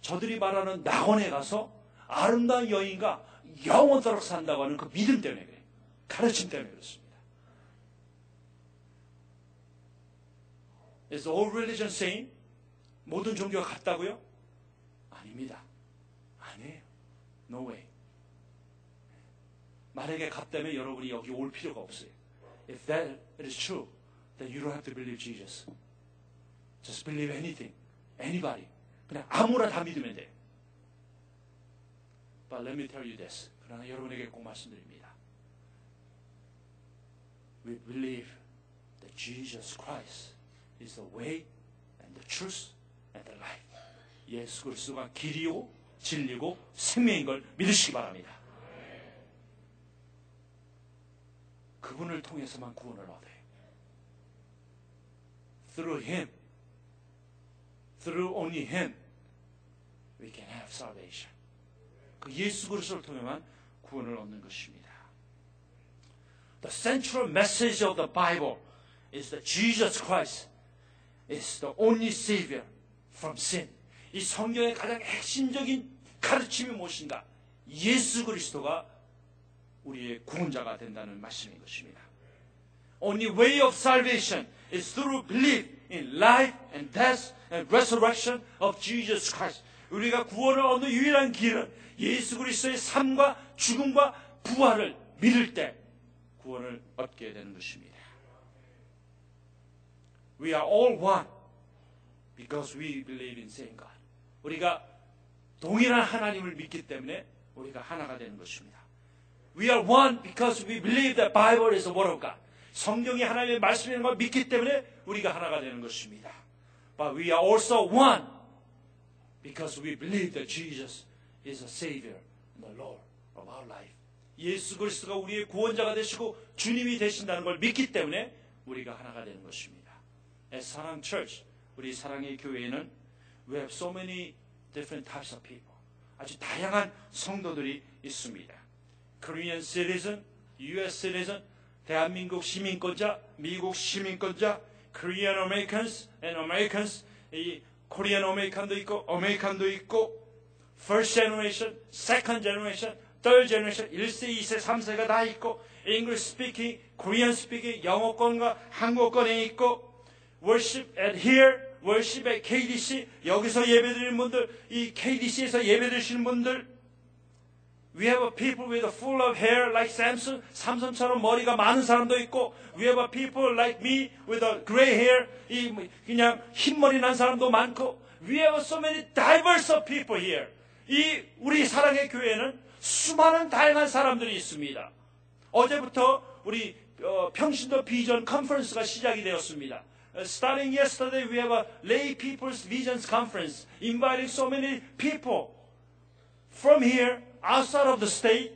저들이 말하는 낙원에 가서 아름다운 여인과 영원토록 산다고 하는 그 믿음 때문에 그래요. 가르침 때문에 그렇습니다. Is all religion same? 모든 종교가 같다고요? 아닙니다. 아니에요. No way. 만약에 같다면 여러분이 여기 올 필요가 없어요. If that is true, then you don't have to believe Jesus. Just believe anything, anybody. 그냥 아무나 다 믿으면 돼. But let me tell you this. 그러나 여러분에게 꼭 말씀드립니다. We believe that Jesus Christ is the way and the truth and the life. 예수 그리스도가 길이요 진리고 생명인 걸 믿으시기 바랍니다. 그분을 통해서만 구원을 얻어요. Through Him, through only Him, we can have salvation. 그 예수 그리스도를 통해만 구원을 얻는 것입니다. The central message of the Bible is that Jesus Christ is the only Savior from sin. 이 성경의 가장 핵심적인 가르침이 무엇인가? 예수 그리스도가 우리의 구원자가 된다는 말씀인 것입니다. Only way of salvation is through belief in life and death and resurrection of Jesus Christ. 우리가 구원을 얻는 유일한 길은 예수 그리스도의 삶과 죽음과 부활을 믿을 때 구원을 얻게 되는 것입니다. We are all one because we believe in same God. 우리가 동일한 하나님을 믿기 때문에 우리가 하나가 되는 것입니다. We are one because we believe that Bible is the word of God. 성경이 하나님의 말씀이라는 걸 믿기 때문에 우리가 하나가 되는 것입니다. But we are also one because we believe that Jesus is the Savior and the Lord of our life. 예수 그리스도가 우리의 구원자가 되시고 주님이 되신다는 걸 믿기 때문에 우리가 하나가 되는 것입니다. As 사랑 Church, 우리 사랑의 교회에는 we have so many different types of people. 아주 다양한 성도들이 있습니다. Korean citizen, U.S. citizen, 대한민국 시민권자, 미국 시민권자, Korean Americans and Americans, 이 코리안 아메리칸도 있고 아메리칸도 있고 first generation, second generation, third generation, 1세, 2세, 3세가 다 있고 English speaking, Korean speaking, 영어권과 한국권에 있고 worship at here, worship at KDC, 여기서 예배드리는 분들, 이 KDC에서 예배드리시는 분들 We have a people with a full of hair like Samson. 삼손처럼 머리가 많은 사람도 있고, we have a people like me with a gray hair. 이 그냥 흰머리 난 사람도 많고, we have so many diverse of people here. 이 우리 사랑의 교회는 수많은 다양한 사람들이 있습니다. 어제부터 우리 어, 평신도 비전 컨퍼런스가 시작이 되었습니다. Uh, starting yesterday, we have a lay people's visions conference, inviting so many people from here outside of the state,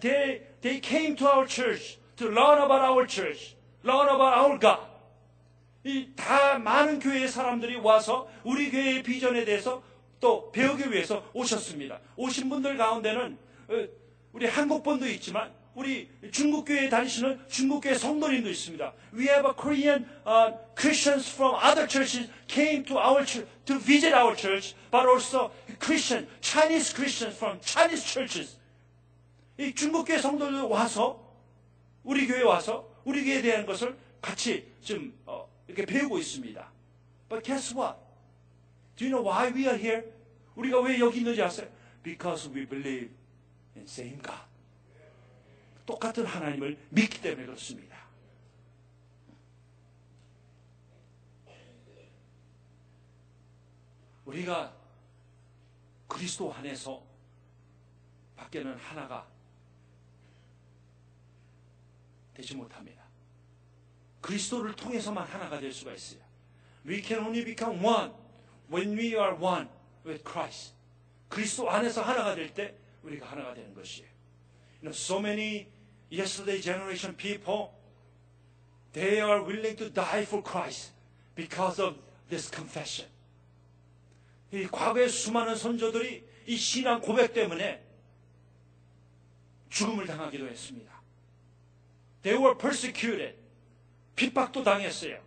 they, they came to our church to learn about our church, learn about our God. 이 다 많은 교회의 사람들이 와서 우리 교회의 비전에 대해서 또 배우기 위해서 오셨습니다. 오신 분들 가운데는 어, 우리 한국분도 있지만 우리 중국 교회에 다니시는 중국 교회 성도님도 있습니다. We have a Korean uh, Christians from other churches came to our church to visit our church, but also Christian Chinese Christians from Chinese churches. 이 중국 교회 성도들 와서 우리 교회 와서 우리 교회에 대한 것을 같이 좀 어, 이렇게 배우고 있습니다. But guess what? Do you know why we are here? 우리가 왜 여기 있는지 아세요? Because we believe in same God. 똑같은 하나님을 믿기 때문에 그렇습니다. 우리가 그리스도 안에서 밖에는 하나가 되지 못합니다. 그리스도를 통해서만 하나가 될 수가 있어요. We can only become one when we are one with Christ. 그리스도 안에서 하나가 될 때 우리가 하나가 되는 것이에요. You know, so many yesterday generation people, they are willing to die for Christ because of this confession. 이 과거의 수많은 선조들이 이 신앙 고백 때문에 죽음을 당하기도 했습니다. They were persecuted. 핍박도 당했어요.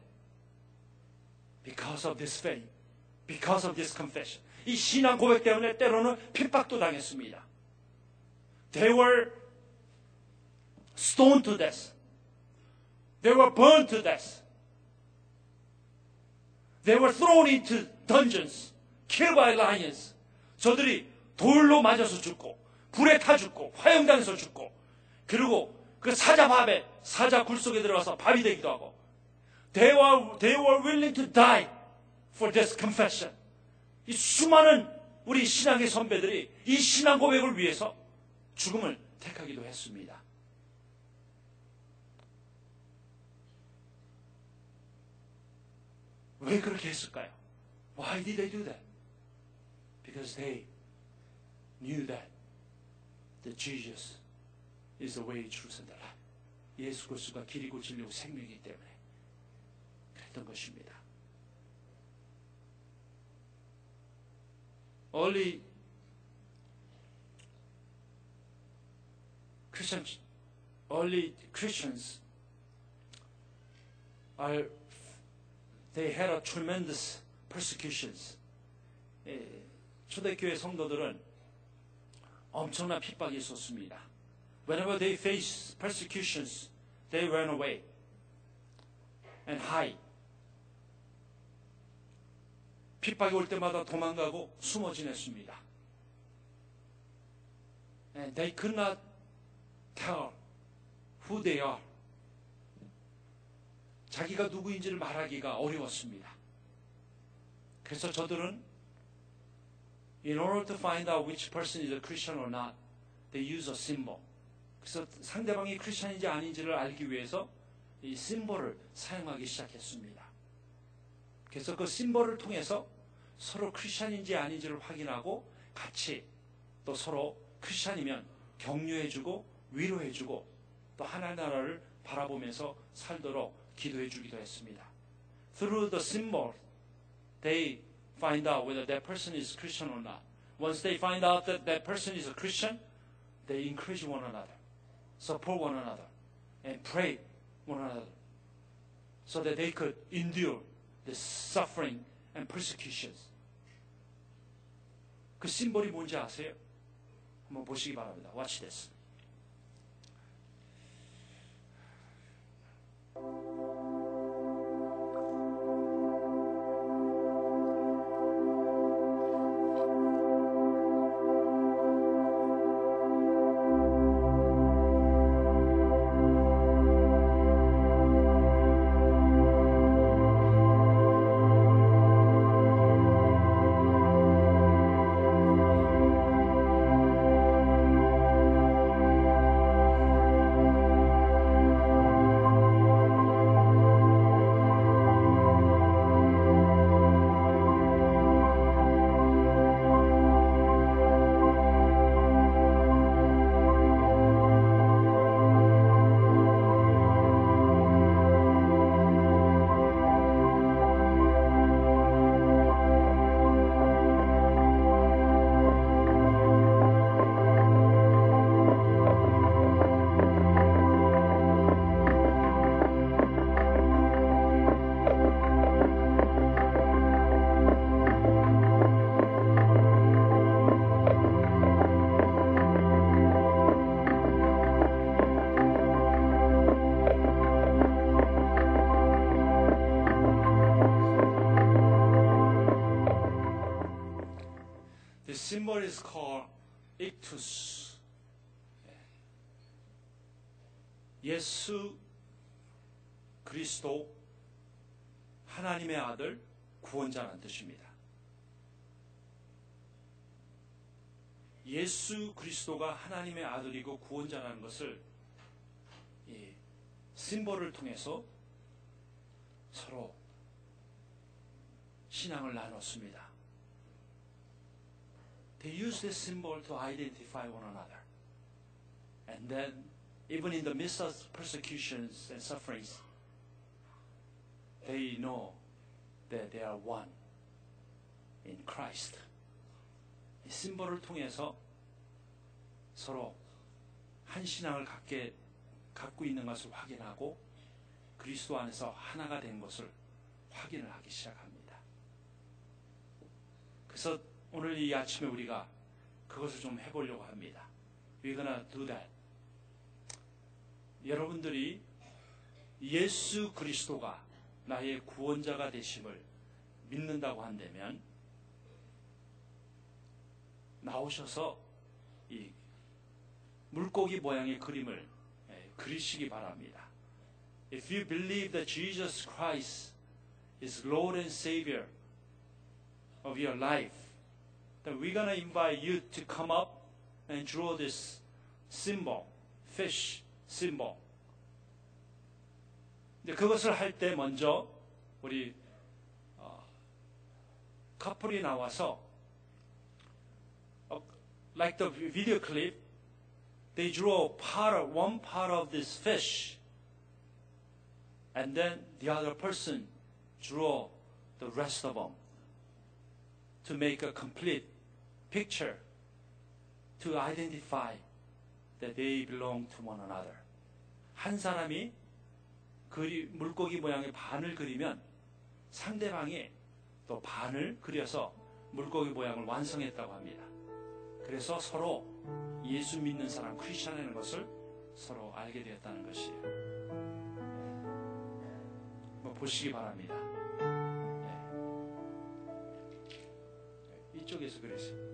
Because of this faith. Because of this confession. 이 신앙 고백 때문에 때로는 핍박도 당했습니다. They were stoned to death. They were burned to death. They were thrown into dungeons, killed by lions. 저들이 돌로 맞아서 죽고, 불에 타 죽고, 화형당해서 죽고, 그리고 그 사자 밥에, 사자 굴 속에 들어가서 밥이 되기도 하고, they were, they were willing to die for this confession. 이 수많은 우리 신앙의 선배들이 이 신앙 고백을 위해서 죽음을 택하기도 했습니다. 왜 그렇게 했을까요? Why did they do that? Because they knew that that Jesus is the way, truth, and the life. 예수 그리스도가 길이고 진리고 생명이기 때문에 그랬던 것입니다. Early Christians, early Christians are they had a tremendous persecutions. 예, 초대교회 성도들은 엄청난 핍박이 있었습니다. Whenever they faced persecutions, they ran away and hide. 핍박이 올 때마다 도망가고 숨어 지냈습니다. And they could not tell who they are. 자기가 누구인지를 말하기가 어려웠습니다. 그래서 저들은 in order to find out which person is a Christian or not, they use a symbol. 그래서 상대방이 크리스천인지 아닌지를 알기 위해서 이 심볼을 사용하기 시작했습니다. 그래서 그 심볼을 통해서 서로 크리스천인지 아닌지를 확인하고 같이 또 서로 크리스천이면 격려해주고 위로해주고 또 하나의 나라를 바라보면서 살도록 기도해주기도 했습니다. Through the symbol, they find out whether that person is Christian or not. Once they find out that that person is a Christian, they encourage one another, support one another, and pray one another so that they could endure the suffering and persecutions. 그 심볼이 뭔지 아세요? 한번 보시기 바랍니다. Watch this. Ictus. 예수 그리스도 하나님의 아들 구원자라는 뜻입니다. 예수 그리스도가 하나님의 아들이고 구원자라는 것을 이 심볼을 통해서 서로 신앙을 나눴습니다. They use this symbol to identify one another. And then, even in the midst of persecutions and sufferings, they know that they are one in Christ. 이 심볼을 통해서 서로 한 신앙을 갖게 갖고 있는 것을 확인하고 그리스도 안에서 하나가 된 것을 확인을 하기 시작합니다. 그래서 오늘 이 아침에 우리가 그것을 좀 해보려고 합니다. We're gonna do that. 여러분들이 예수 그리스도가 나의 구원자가 되심을 믿는다고 한다면 나오셔서 이 물고기 모양의 그림을 예, 그리시기 바랍니다. If you believe that Jesus Christ is Lord and Savior of your life, then we're gonna invite you to come up and draw this symbol, fish symbol. 이제 그것을 할 때 먼저 우리 어, 커플이 나와서 어, like the video clip, they draw part of, one part of this fish, and then the other person draw the rest of them to make a complete picture to identify that they belong to one another. 한 사람이 그리, 물고기 모양의 반을 그리면 상대방이 또 반을 그려서 물고기 모양을 완성했다고 합니다. 그래서 서로 예수 믿는 사람 크리스천이라는 것을 서로 알게 되었다는 것이에요. 뭐 보시기 바랍니다. 네. 이쪽에서 그랬어요.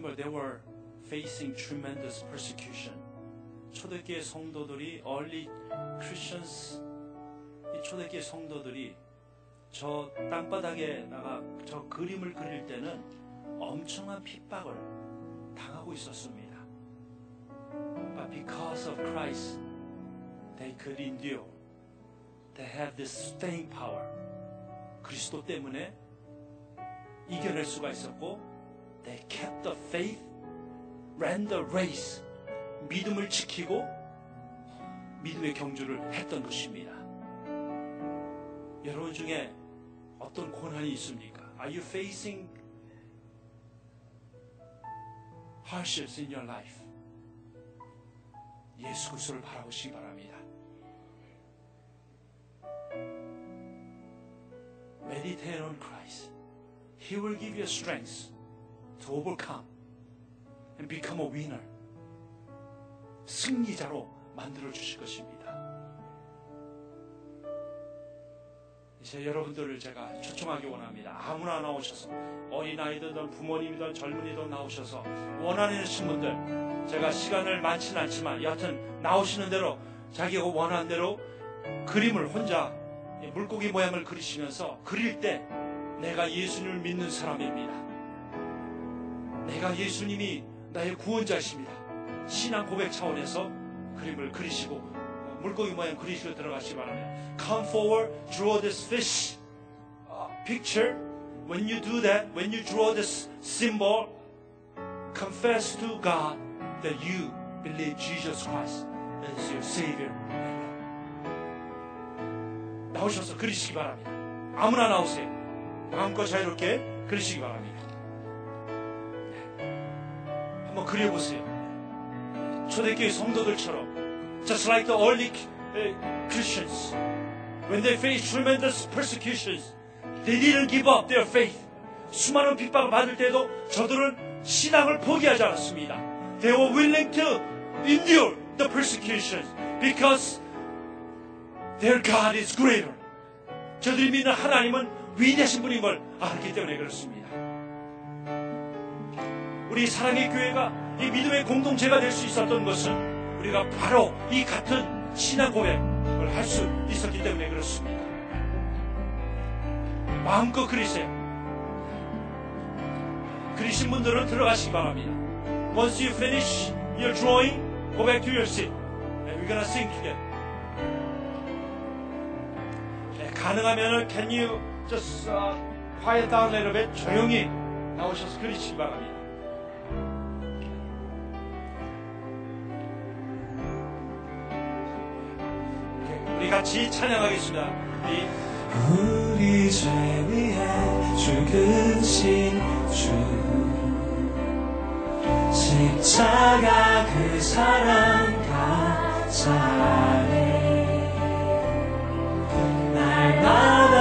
Remember they were facing tremendous persecution. 초대교회 성도들이 early Christians 이 초대교회 성도들이 저 땅바닥에다가 저 그림을 그릴 때는 엄청난 핍박을 당하고 있었습니다. But because of Christ, they could endure. They have this staying power. 그리스도 때문에 이겨낼 수가 있었고, they kept the faith, ran the race. 믿음을 지키고 믿음의 경주를 했던 것입니다. 여러분 중에 어떤 고난이 있습니까? Are you facing hardships in your life? 예수 그리스도를 바라보시기 바랍니다. Meditate on Christ. He will give you strength to overcome and become a winner. 승리자로 만들어 주실 것입니다. 이제 여러분들을 제가 초청하기 원합니다. 아무나 나오셔서 어린아이든 부모님이든 젊은이든 나오셔서 원하는 분들 제가 시간을 많지는 않지만 여하튼 나오시는 대로 자기가 원하는 대로 그림을 혼자 물고기 모양을 그리시면서 그릴 때 내가 예수님을 믿는 사람입니다. 내가 예수님이 나의 구원자이십니다. 신앙 고백 차원에서 그림을 그리시고 물고기 모양 그리시고 들어가시기 바랍니다. Come forward, draw this fish uh, picture. When you do that, when you draw this symbol, confess to God that you believe Jesus Christ as your Savior. 나오셔서 그리시기 바랍니다. 아무나 나오세요. 마음껏 자유롭게 그리시기 바랍니다. 한번 그려보세요. 초대교회 성도들처럼 just like the early Christians when they faced tremendous persecutions they didn't give up their faith 수많은 핍박을 받을 때도 저들은 신앙을 포기하지 않았습니다 they were willing to endure the persecutions because their God is greater 저들이 믿는 하나님은 위대하신 분인 걸 알기 때문에 그렇습니다 우리 사랑의 교회가 이 믿음의 공동체가 될 수 있었던 것은 우리가 바로 이 같은 신앙 고백을 할 수 있었기 때문에 그렇습니다. 마음껏 그리세요. 그리신 분들은 들어가시기 바랍니다. Once you finish your drawing, go back to your seat. And we're gonna sing together. 네, 가능하면 can you just uh, quiet down a little bit? 조용히 나오셔서 그리시기 바랍니다. 우리 같이 찬양하겠습니다. 우리. 죄 위해 죽으신 주. 십자가 그 사랑 감사해. 날마다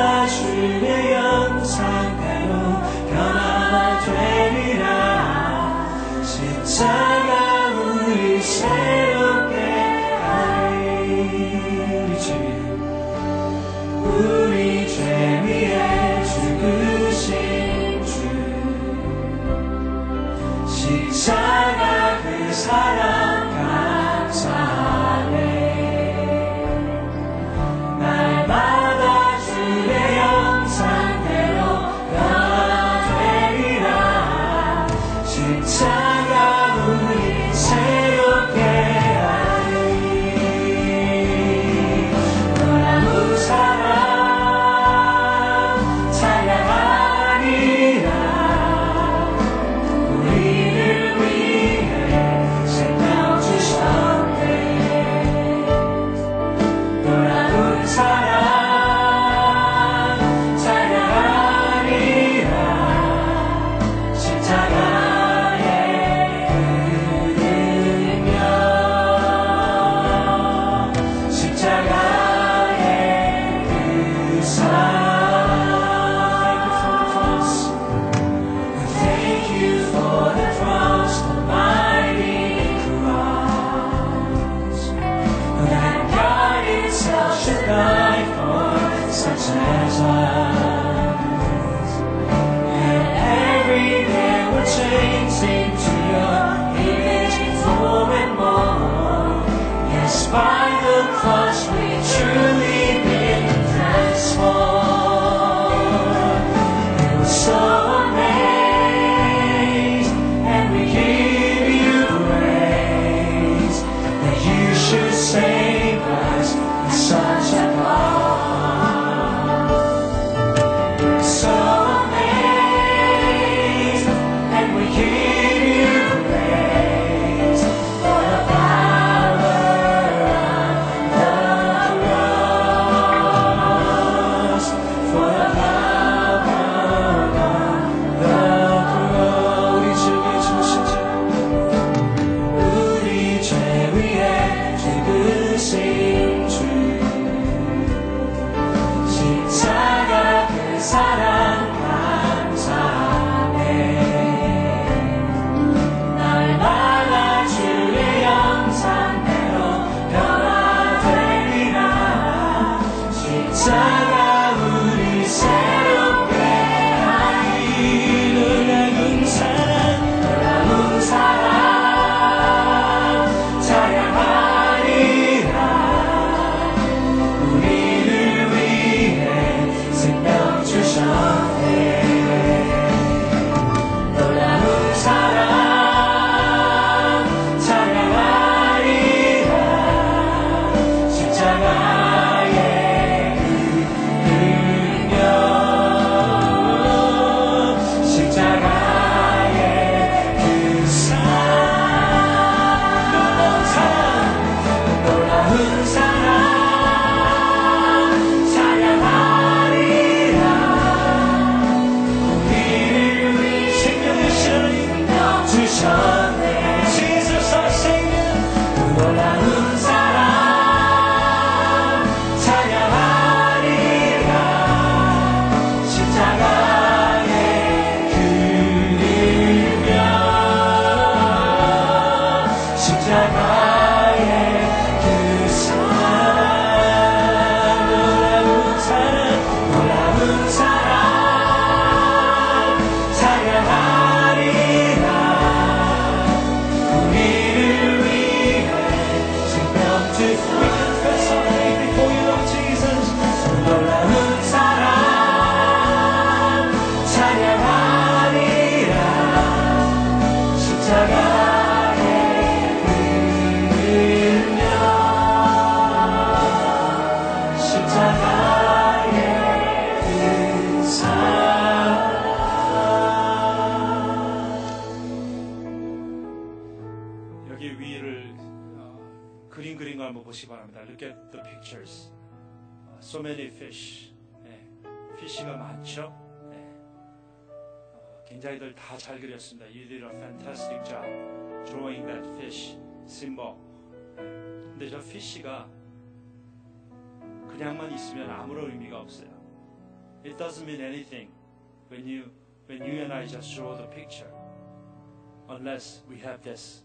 Unless we have this.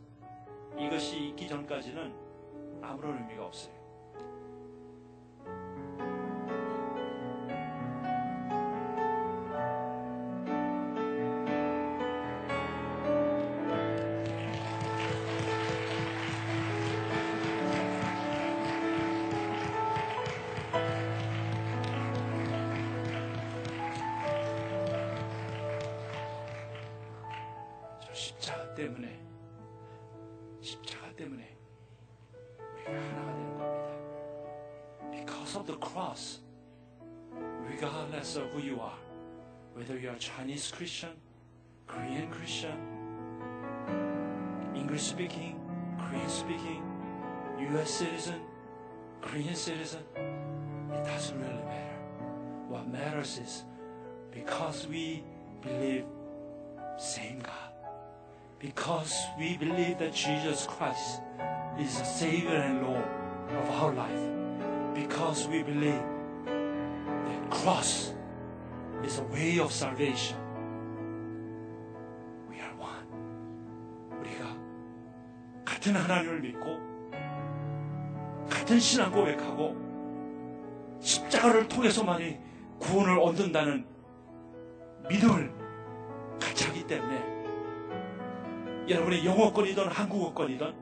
이것이 있기 전까지는 아무런 의미가 없어요. 때문에 십자가 때문에 우리가 하나가 되는 겁니다. Because of the cross, regardless of who you are, whether you are Chinese Christian, Korean Christian, English speaking, Korean speaking, U.S. citizen, Korean citizen, it doesn't really matter. What matters is because we believe same God. Because we believe that Jesus Christ is the Savior and Lord of our life. Because we believe that cross is a way of salvation. We are one. 우리가 같은 하나님을 믿고 같은 신앙 고백하고 십자가를 통해서만이 구원을 얻는다는 믿음을 같이 하기 때문에 여러분의 영어권이든 한국어권이든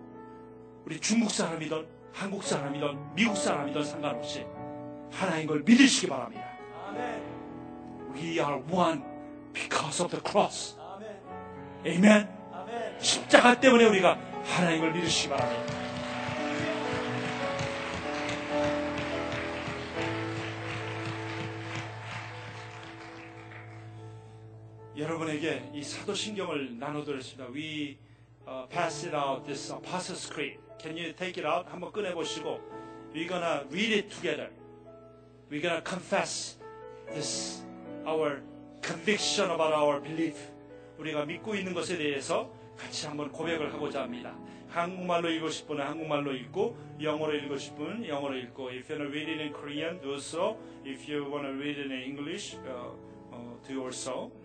우리 중국 사람이든 한국 사람이든 미국 사람이든 상관없이 하나인 걸 믿으시기 바랍니다. We are one because of the cross. 아멘. 십자가 때문에 우리가 하나인 걸 믿으시기 바랍니다. 여러분에게 이 사도신경을 나눠드렸습니다. We uh, pass it out this Apostles' Creed. Can you take it out? 한번 꺼내 보시고 we're gonna read it together. We're gonna confess this our conviction about our belief. 우리가 믿고 있는 것에 대해서 같이 한번 고백을 하고자 합니다. 한국말로 읽으실 분은 한국말로 읽고 영어로 읽으실 분은 영어로 읽고 If you wanna read it in Korean, do so. If you wanna read it in English, uh, uh, do also.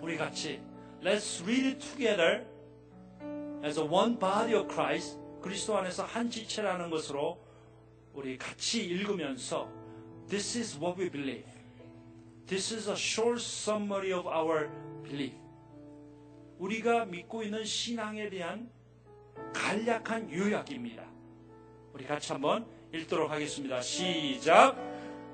우리 같이 Let's read together as one body of Christ. 그리스도 안에서 한 지체라는 것으로 우리 같이 읽으면서 This is what we believe. This is a short summary of our belief. 우리가 믿고 있는 신앙에 대한 간략한 요약입니다. 우리 같이 한번 읽도록 하겠습니다. 시작.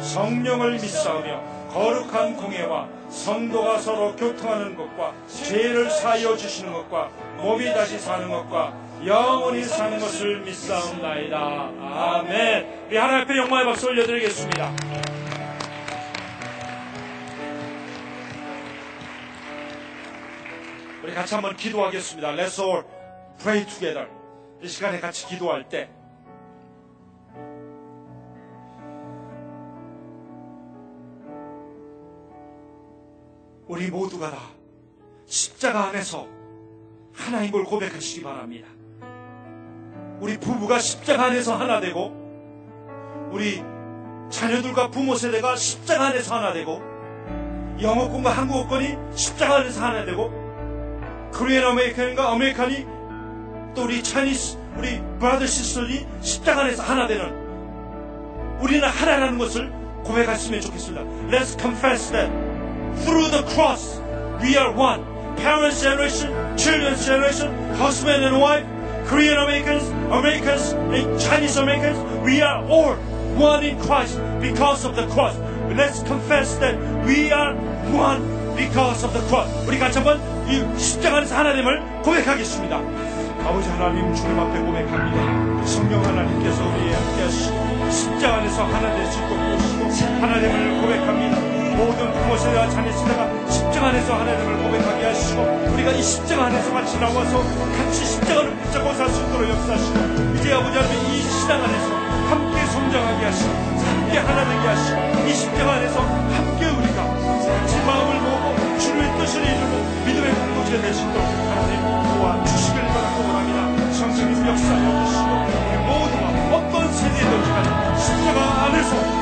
성령을 믿사오며 거룩한 공예와 성도가 서로 교통하는 것과 죄를 사하여 주시는 것과 몸이 다시 사는 것과 영원히 사는 것을 믿사옵나이다. 아멘. 우리 하나님 앞에 영광의 박수 올려드리겠습니다. 우리 같이 한번 기도하겠습니다. Let's all pray together. 이 시간에 같이 기도할 때 우리 모두가 다 십자가 안에서 하나인 걸 고백하시기 바랍니다. 우리 부부가 십자가 안에서 하나 되고 우리 자녀들과 부모 세대가 십자가 안에서 하나 되고 영어권과 한국어권이 십자가 안에서 하나 되고 코리안 아메리칸과 아메리칸이 또 우리 차니스 우리 브라더 시스터들이 십자가 안에서 하나 되는 우리는 하나라는 것을 고백했으면 좋겠습니다. Let's confess that through the cross we are one. Parents generation, children's generation, husband and wife, Korean Americans, Americans, and Chinese Americans, we are all one in Christ because of the cross. Let's confess that we are one because of the cross. 우리 같이 한번 이 십자가 안에서 하나님을 고백하겠습니다. 아버지 하나님 주님 앞에 고백합니다. 성령 하나님께서 우리의 함께 하시고 십자가 안에서 하나 도우시고 하나님을 고백합니다. 모든 부모세대와 자녀세대가 십자가 안에서 하나님을 고백하게 하시고 우리가 이 십자가 안에서 같이 나와서 같이 십자가를 붙잡고 살 수 있도록 역사하시고 이제 아버지 하나님 이 신앙 안에서 함께 성장하게 하시고 함께 하나 되게 하시고 이 십자가 안에서 함께 우리가 같이 마음을 모으고 주님의 뜻을 이루고 믿음의 공동체 되시도록 하나님 도와주시길 바라고 원합니다. 성령님 역사하여 주시고 우리 모두가 어떤 세대든지 간에 십자가 안에서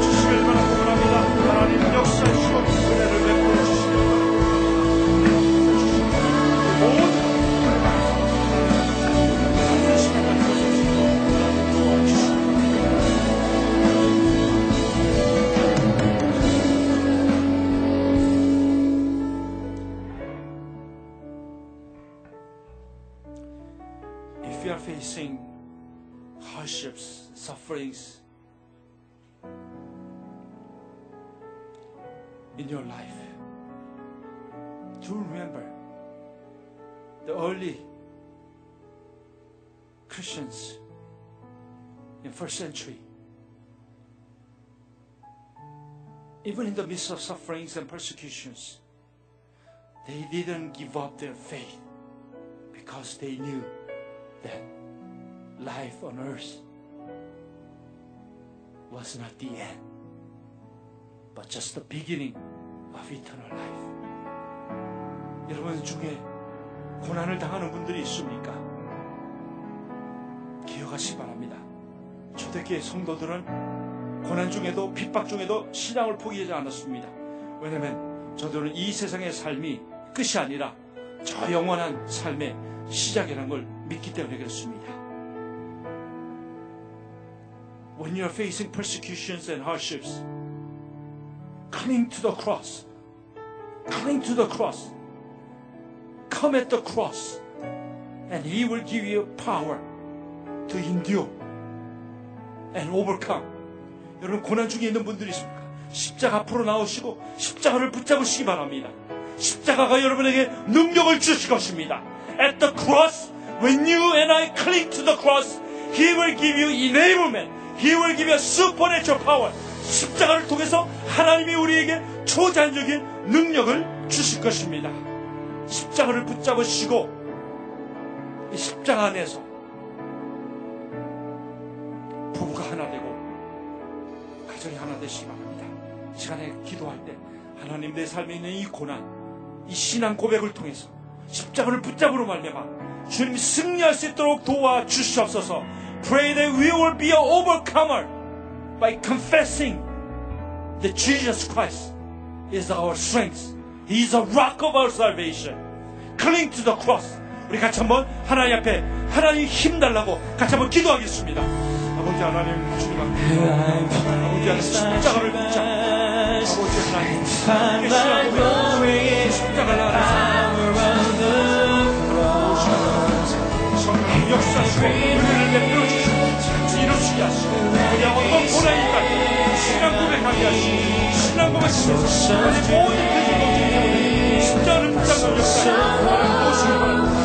주시길 바라고 원합니다 하나님 역사하시고 은혜를 베풀어 주시길 바랍니다 모든 같은 시간까지 오셔서 도와주시고 If you are facing hardships, sufferings in your life, do remember the early Christians in first century. Even in the midst of sufferings and persecutions, they didn't give up their faith because they knew that life on earth was not the end, but just the beginning of eternal life. 여러분 중에 고난을 당하는 분들이 있습니까? 기억하시 바랍니다. 초대교회 성도들은 고난 중에도 핍박 중에도 신앙을 포기하지 않았습니다. 왜냐하면 저들은 이 세상의 삶이 끝이 아니라 저 영원한 삶의 시작이라는 걸 믿기 때문에 그렇습니다. When you are facing persecutions and hardships, cling to the cross. Cling to the cross. Come at the cross. And He will give you power to endure and overcome. 여러분, 고난 중에 있는 분들이 있습니까? 십자가 앞으로 나오시고 십자가를 붙잡으시기 바랍니다. 십자가가 여러분에게 능력을 주실 것입니다. At the cross, when you and I cling to the cross, He will give you enablement. He will give you supernatural power. 십자가를 통해서 하나님이 우리에게 초자연적인 능력을 주실 것입니다. 십자가를 붙잡으시고 이 십자가 안에서 부부가 하나 되고 가정이 하나 되시기 바랍니다. 시간에 기도할 때 하나님 내 삶에 있는 이 고난, 이 신앙 고백을 통해서 십자가를 붙잡으로 말미암아 주님 승리할 수 있도록 도와 주시옵소서. Pray that we will be an overcomer by confessing that Jesus Christ is our strength. He is a rock of our salvation. Cling to the cross. 우리 같이 한번 하나님 앞에 하나님 힘 달라고 같이 한번 기도하겠습니다. 아버지 하나님 주님 앞에 아버지 하나님 십자가를 붙잡고 아버지 하나님 신앙을 십자가를 안에서 성령 역사하시고 은혜를 베풀어 주시고 이루시게 하시고 있다 신앙 고백하게 하시고 신앙 고백하면서 우리 모든 대중공동체 때문에 십자가를 붙잡는 역사에 하나님 모시기 바랍니다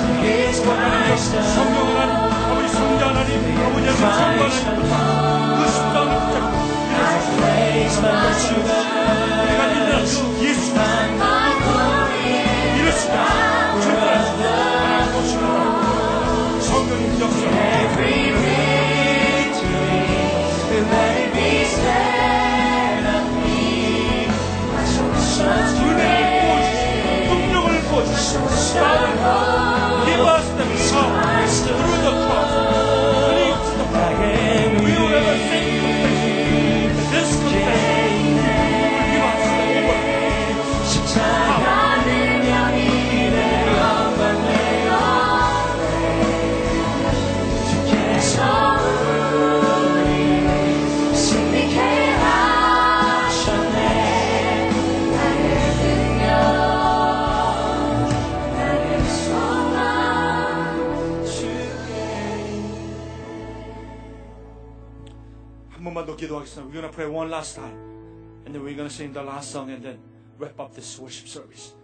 하나님 역사 성령 하나님 아버지 성자 하나님 아버지 하나님 성부 하나님 그 십자가를 붙잡고 우리가 믿는 예수 이루시게 하시고 출발하시고 부어주시고 Father, give us the power 기도하겠습니다. We're gonna pray one last time, and then we're gonna sing the last song, and then wrap up this worship service.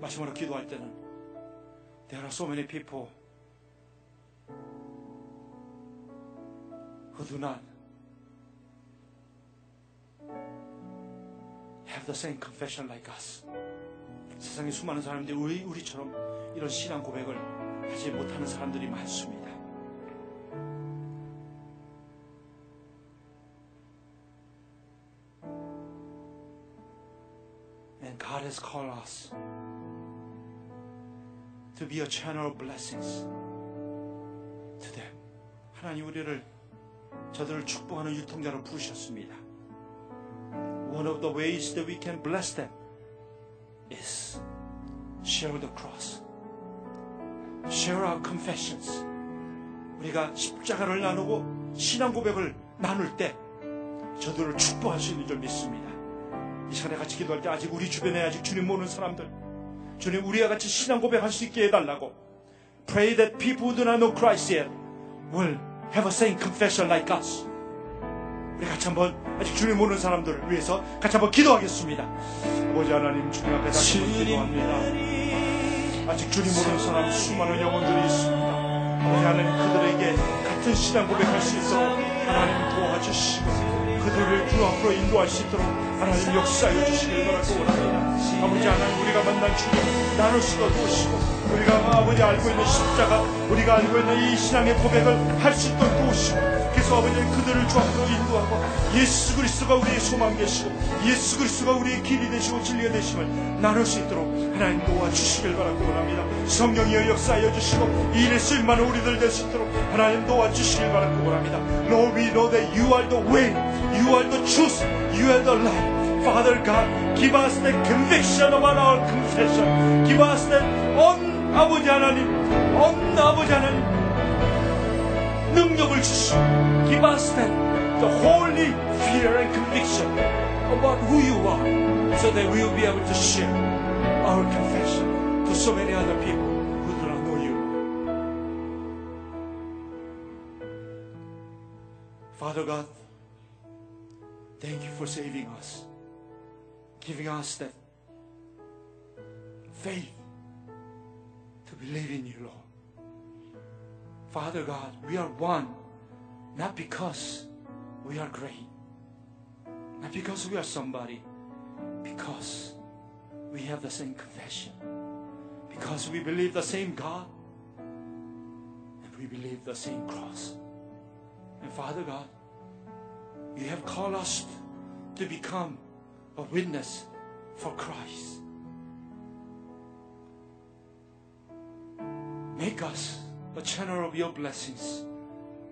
마지막으로 기도할 때는 there are so many people who do not have the same confession like us. 세상에 수많은 사람들이 우리, 우리처럼 이런 신앙 고백을 하지 못하는 사람들이 많습니다. And God has called us to be a channel of blessings to them. 하나님 우리를 저들을 축복하는 유통자로 부르셨습니다. One of the ways that we can bless them is share the cross. Share our confessions. 우리가 십자가를 나누고 신앙 고백을 나눌 때 저들을 축복할 수 있는 줄 믿습니다. 이 시간에 같이 기도할 때 아직 우리 주변에 아직 주님 모르는 사람들 주님 우리와 같이 신앙 고백할 수 있게 해달라고 Pray that people who do not know Christ yet will have a same confession like us. 우리 같이 한번 아직 주님 모르는 사람들을 위해서 같이 한번 기도하겠습니다. 아버지 하나님 주님 앞에 다시 기도합니다. 아직 주님 모르는 사람 수많은 영혼들이 있습니다. 아버지 하나님 그들에게 같은 신앙 고백할 수 있도록 하나님 도와주시고 그들을 주 앞으로 인도할 수 있도록 하나님 역사해 주시길 바라고 원합니다. 아버지 하나님 우리가 만난 주님 나눌 수도 도우시고 우리가 아버지 알고 있는 십자가 우리가 알고 있는 이 신앙의 고백을 할 수 있도록 도우시고 그래서 아버지 그들을 주 앞으로 인도하고 예수 그리스도가 우리의 소망 되시고 예수 그리스도가 우리의 길이 되시고 진리가 되심을 나눌 수 있도록 하나님 도와주시길 바라고 원합니다. 성령이여 역사하여 주시고 이 일에 쓰임많은 우리들 될 수 있도록 하나님 도와주시길 바라고 원합니다. Lord, we know that you are the way, you are the truth, you are the light. Father God, give us the conviction about our confession. Give us the on 아버지 하나님, on 아버지 하나님 능력을 주시고 give us that the holy fear and conviction about who you are so that we will be able to share our confession to so many other people who do not know you. Father God, thank you for saving us, giving us that faith to believe in you, Lord. Father God, we are one, not because we are great, not because we are somebody, because we have the same confession, because we believe the same God, and we believe the same cross. And Father God, you have called us to become a witness for Christ. Make us a channel of your blessings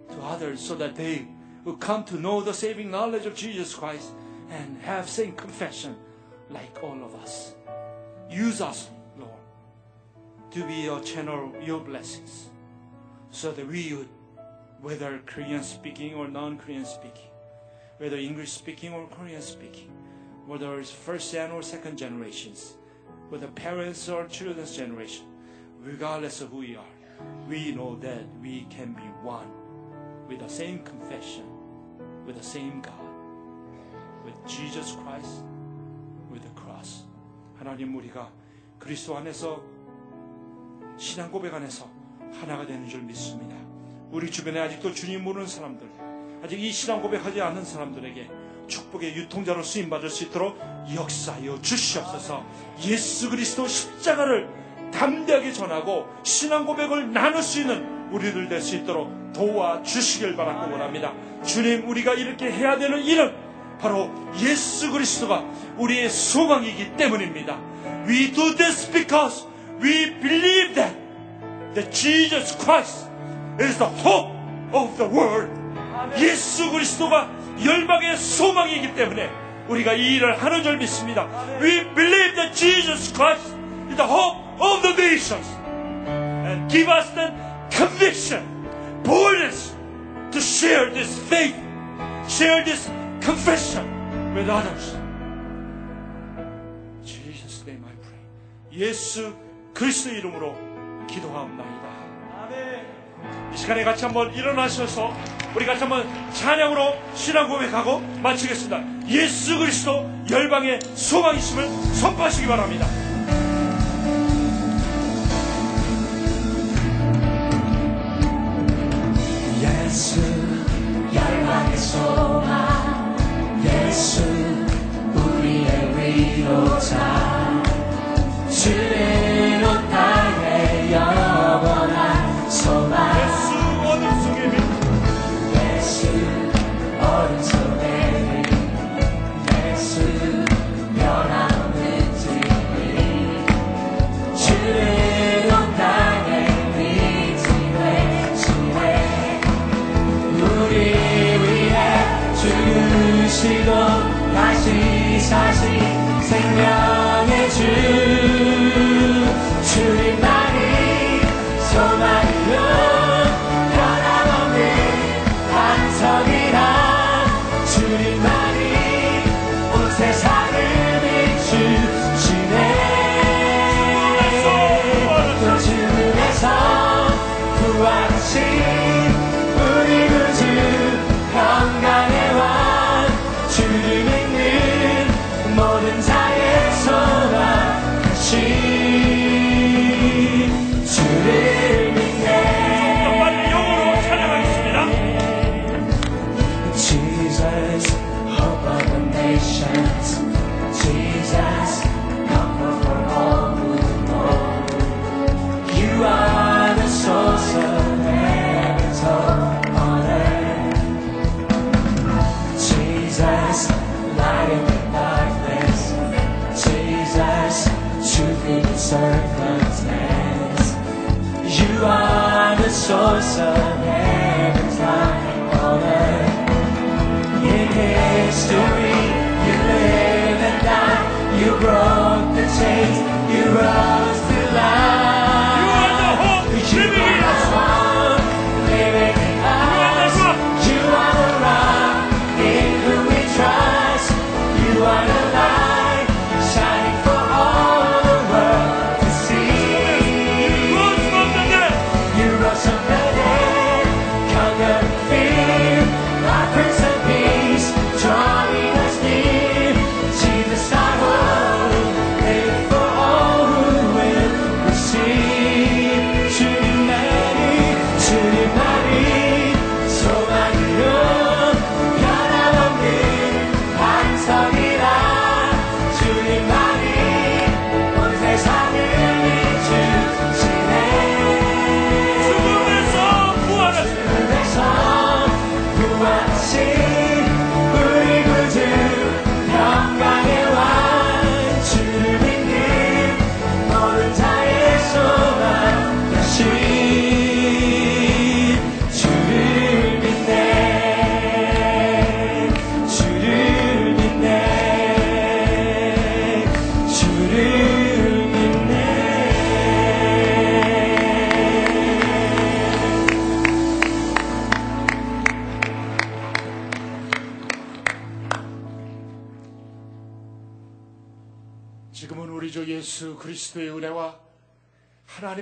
to others so that they will come to know the saving knowledge of Jesus Christ and have same confession like all of us. Use us, Lord, to be a channel of your blessings so that we would, whether Korean speaking or non Korean speaking, whether English speaking or Korean speaking, whether it's first and or second generations, whether parents or children's generation, regardless of who we are, we know that we can be one with the same confession, with the same God, with Jesus Christ, with the cross. 하나님 우리가 그리스도 안에서 신앙 고백 안에서 하나가 되는 줄 믿습니다. 우리 주변에 아직도 주님 모르는 사람들, 아직 이 신앙 고백하지 않은 사람들에게 축복의 유통자로 쓰임 받을 수 있도록 역사하여 주시옵소서. 예수 그리스도 십자가를 담대하게 전하고 신앙 고백을 나눌 수 있는 우리들 될 수 있도록 도와 주시길 바라고 원합니다. 주님, 우리가 이렇게 해야 되는 일은 바로 예수 그리스도가 우리의 소망이기 때문입니다. We do this because we believe that that Jesus Christ is the hope of the world. 예수 그리스도가 열방의 소망이기 때문에 우리가 이 일을 하는 줄 믿습니다. We believe that Jesus Christ is the hope of the nations. And give us the conviction, boldness to share this faith, share this confession with others. Jesus' name I pray. 예수 그리스도 이름으로 기도합니다. 이 시간에 같이 한번 일어나셔서 우리 같이 한번 찬양으로 신앙 고백하고 마치겠습니다. 예수 그리스도 열방의 소망이심을 선포하시기 바랍니다. 예수 열방의 소망 예수 우리의 위로자 주는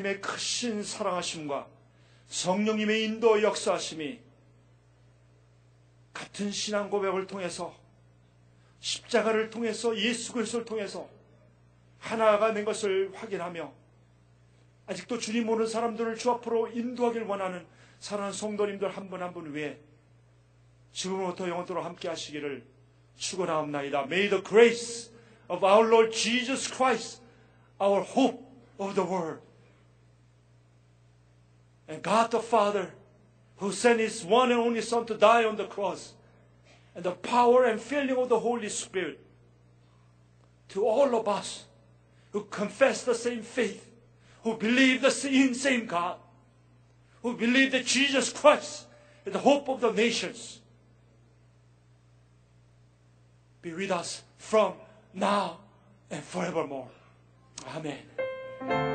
하나님의 크신 사랑하심과 성령님의 인도 역사하심이 같은 신앙 고백을 통해서 십자가를 통해서 예수 그리스도를 통해서 하나가 된 것을 확인하며 아직도 주님 모르는 사람들을 주 앞으로 인도하길 원하는 사랑하는 성도님들 한 분 한 분 위해 지금부터 영원토록 함께 하시기를 축원하옵나이다. May the grace of our Lord Jesus Christ, our hope of the world, and God the Father, who sent His one and only Son to die on the cross, and the power and filling of the Holy Spirit, to all of us who confess the same faith, who believe the same, same God, who believe that Jesus Christ is the hope of the nations, be with us from now and forevermore. Amen.